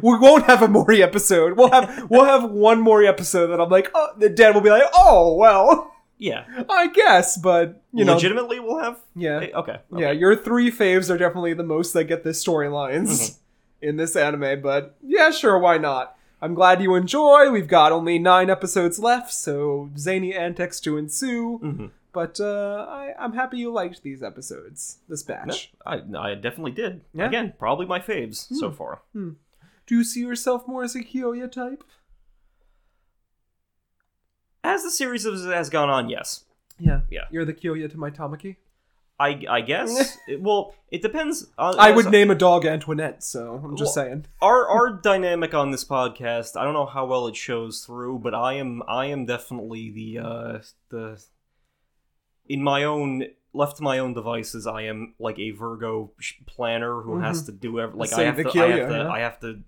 we won't have a Mori episode. We'll have we'll have one Mori episode that I'm like, oh, the dad will be like, oh well, Yeah. I guess, but you know, Legitimately, we'll have. yeah, Hey, okay. okay. yeah. Your three faves are definitely the most that get the storylines Mm-hmm. in this anime. But yeah, sure, why not? I'm glad you enjoy. We've got only nine episodes left, so zany antics to ensue. Mhm. But uh, I, I'm happy you liked these episodes, this No, batch. I, I definitely did. Yeah? Hmm. Again, probably my faves so far. Do you see yourself more as a Kyoya type? As the series has, has gone on, yes. Yeah. Yeah. You're the Kyoya to my Tamaki? I, I guess. It- well, it depends. On, I would name a dog Antoinette, so I'm just Well- saying. our our dynamic on this podcast. I don't know how well it shows through, but I am I am definitely the uh the in my own left to my own devices. I am like a Virgo planner who has to do every like I have the to I have to yeah. I have to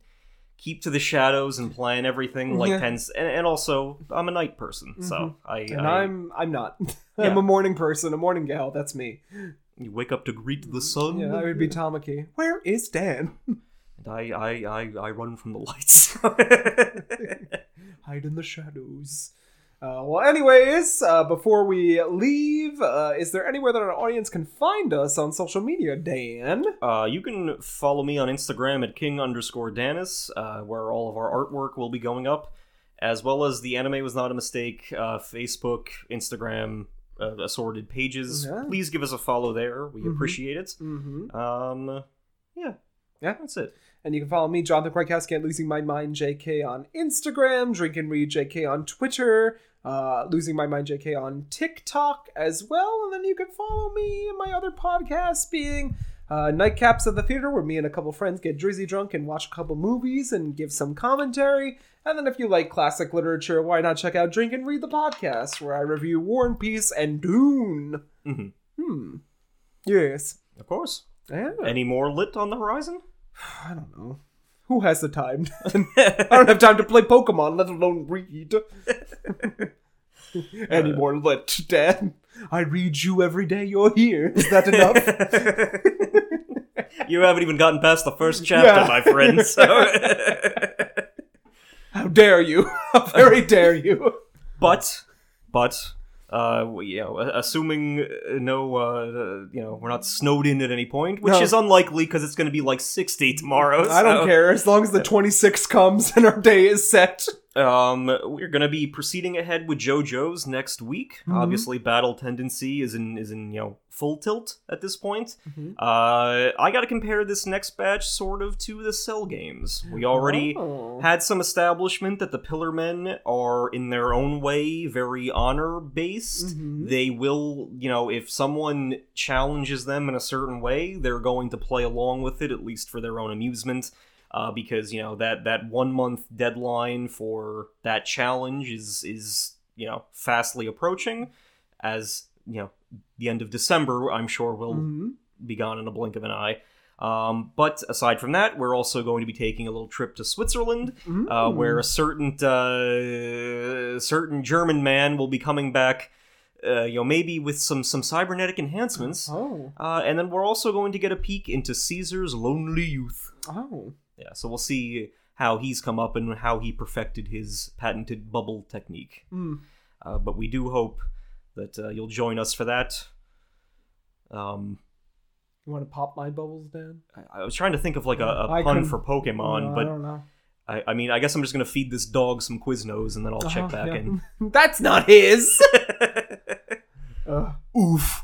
keep to the shadows and plan everything like Yeah. pens and, and also I'm a night person, so mm-hmm. I, And I I'm I'm not. Yeah. I'm a morning person, a morning gal. That's me. you wake up to greet the sun. Yeah, I would be Tamaki. Where is Dan? and I, I I I run from the lights. Hide in the shadows. Uh, well, anyways, uh, before we leave, uh, is there anywhere that our audience can find us on social media, Dan? Uh, you can follow me on Instagram at king underscore Danis, uh, where all of our artwork will be going up, as well as the anime was not a mistake. Uh, Facebook, Instagram, uh, assorted pages. Yeah. Please give us a follow there. We appreciate it. Mm-hmm. Um, yeah, Yeah. that's it. And you can follow me, Jonathan Krakowski, at Losing My Mind JK on Instagram, Drink and Read JK on Twitter, uh, Losing My Mind JK on TikTok as well. And then you can follow me and my other podcasts, being uh, Nightcaps of the Theater, where me and a couple friends get drizzy drunk and watch a couple movies and give some commentary. And then if you like classic literature, why not check out Drink and Read the podcast, where I review War and Peace and Dune. Mhm. Hmm. Yes. Of course. Yeah. Any more lit on the horizon? I don't know. Who has the time? I don't have time to play Pokemon, let alone read. Any more lit, Dad? I read you every day you're here. Is that enough? you haven't even gotten past the first chapter, Yeah. my friend. So. How dare you? How very dare you? but, but, uh, you know, assuming uh, no, uh, you know, we're not snowed in at any point, which No. is unlikely because it's going to be like sixty tomorrow. I don't care as long as the 26 comes and our day is set. Um, we're gonna be proceeding ahead with JoJo's next week. Mm-hmm. Obviously, Battle Tendency is in is in you know full tilt at this point. Mm-hmm. Uh, I got to compare this next batch sort of to the Cell games. We already Oh. had some establishment that the Pillarmen are in their own way very honor based. Mhm. They will, you know, if someone challenges them in a certain way, they're going to play along with it at least for their own amusement. Uh, because you know that that one month deadline for that challenge is is you know fastly approaching, as you know the end of December I'm sure will Mhm. be gone in a blink of an eye. Um, but aside from that, we're also going to be taking a little trip to Switzerland, uh, Mm. where a certain uh, certain German man will be coming back. Uh, you know, maybe with some some cybernetic enhancements. Oh. Uh, and then we're also going to get a peek into Caesar's lonely youth. Oh. Yeah, so we'll see how he's come up and how he perfected his patented bubble technique. Mm. Uh, but we do hope that uh, you'll join us for that. Um, You want to pop my bubbles, Dan? I- I was trying to think of like a pun for Pokemon, No, I but don't know. I, I mean, I guess I'm just gonna feed this dog some Quiznos and then I'll check Uh-huh, back yeah. in. That's not his. uh, oof.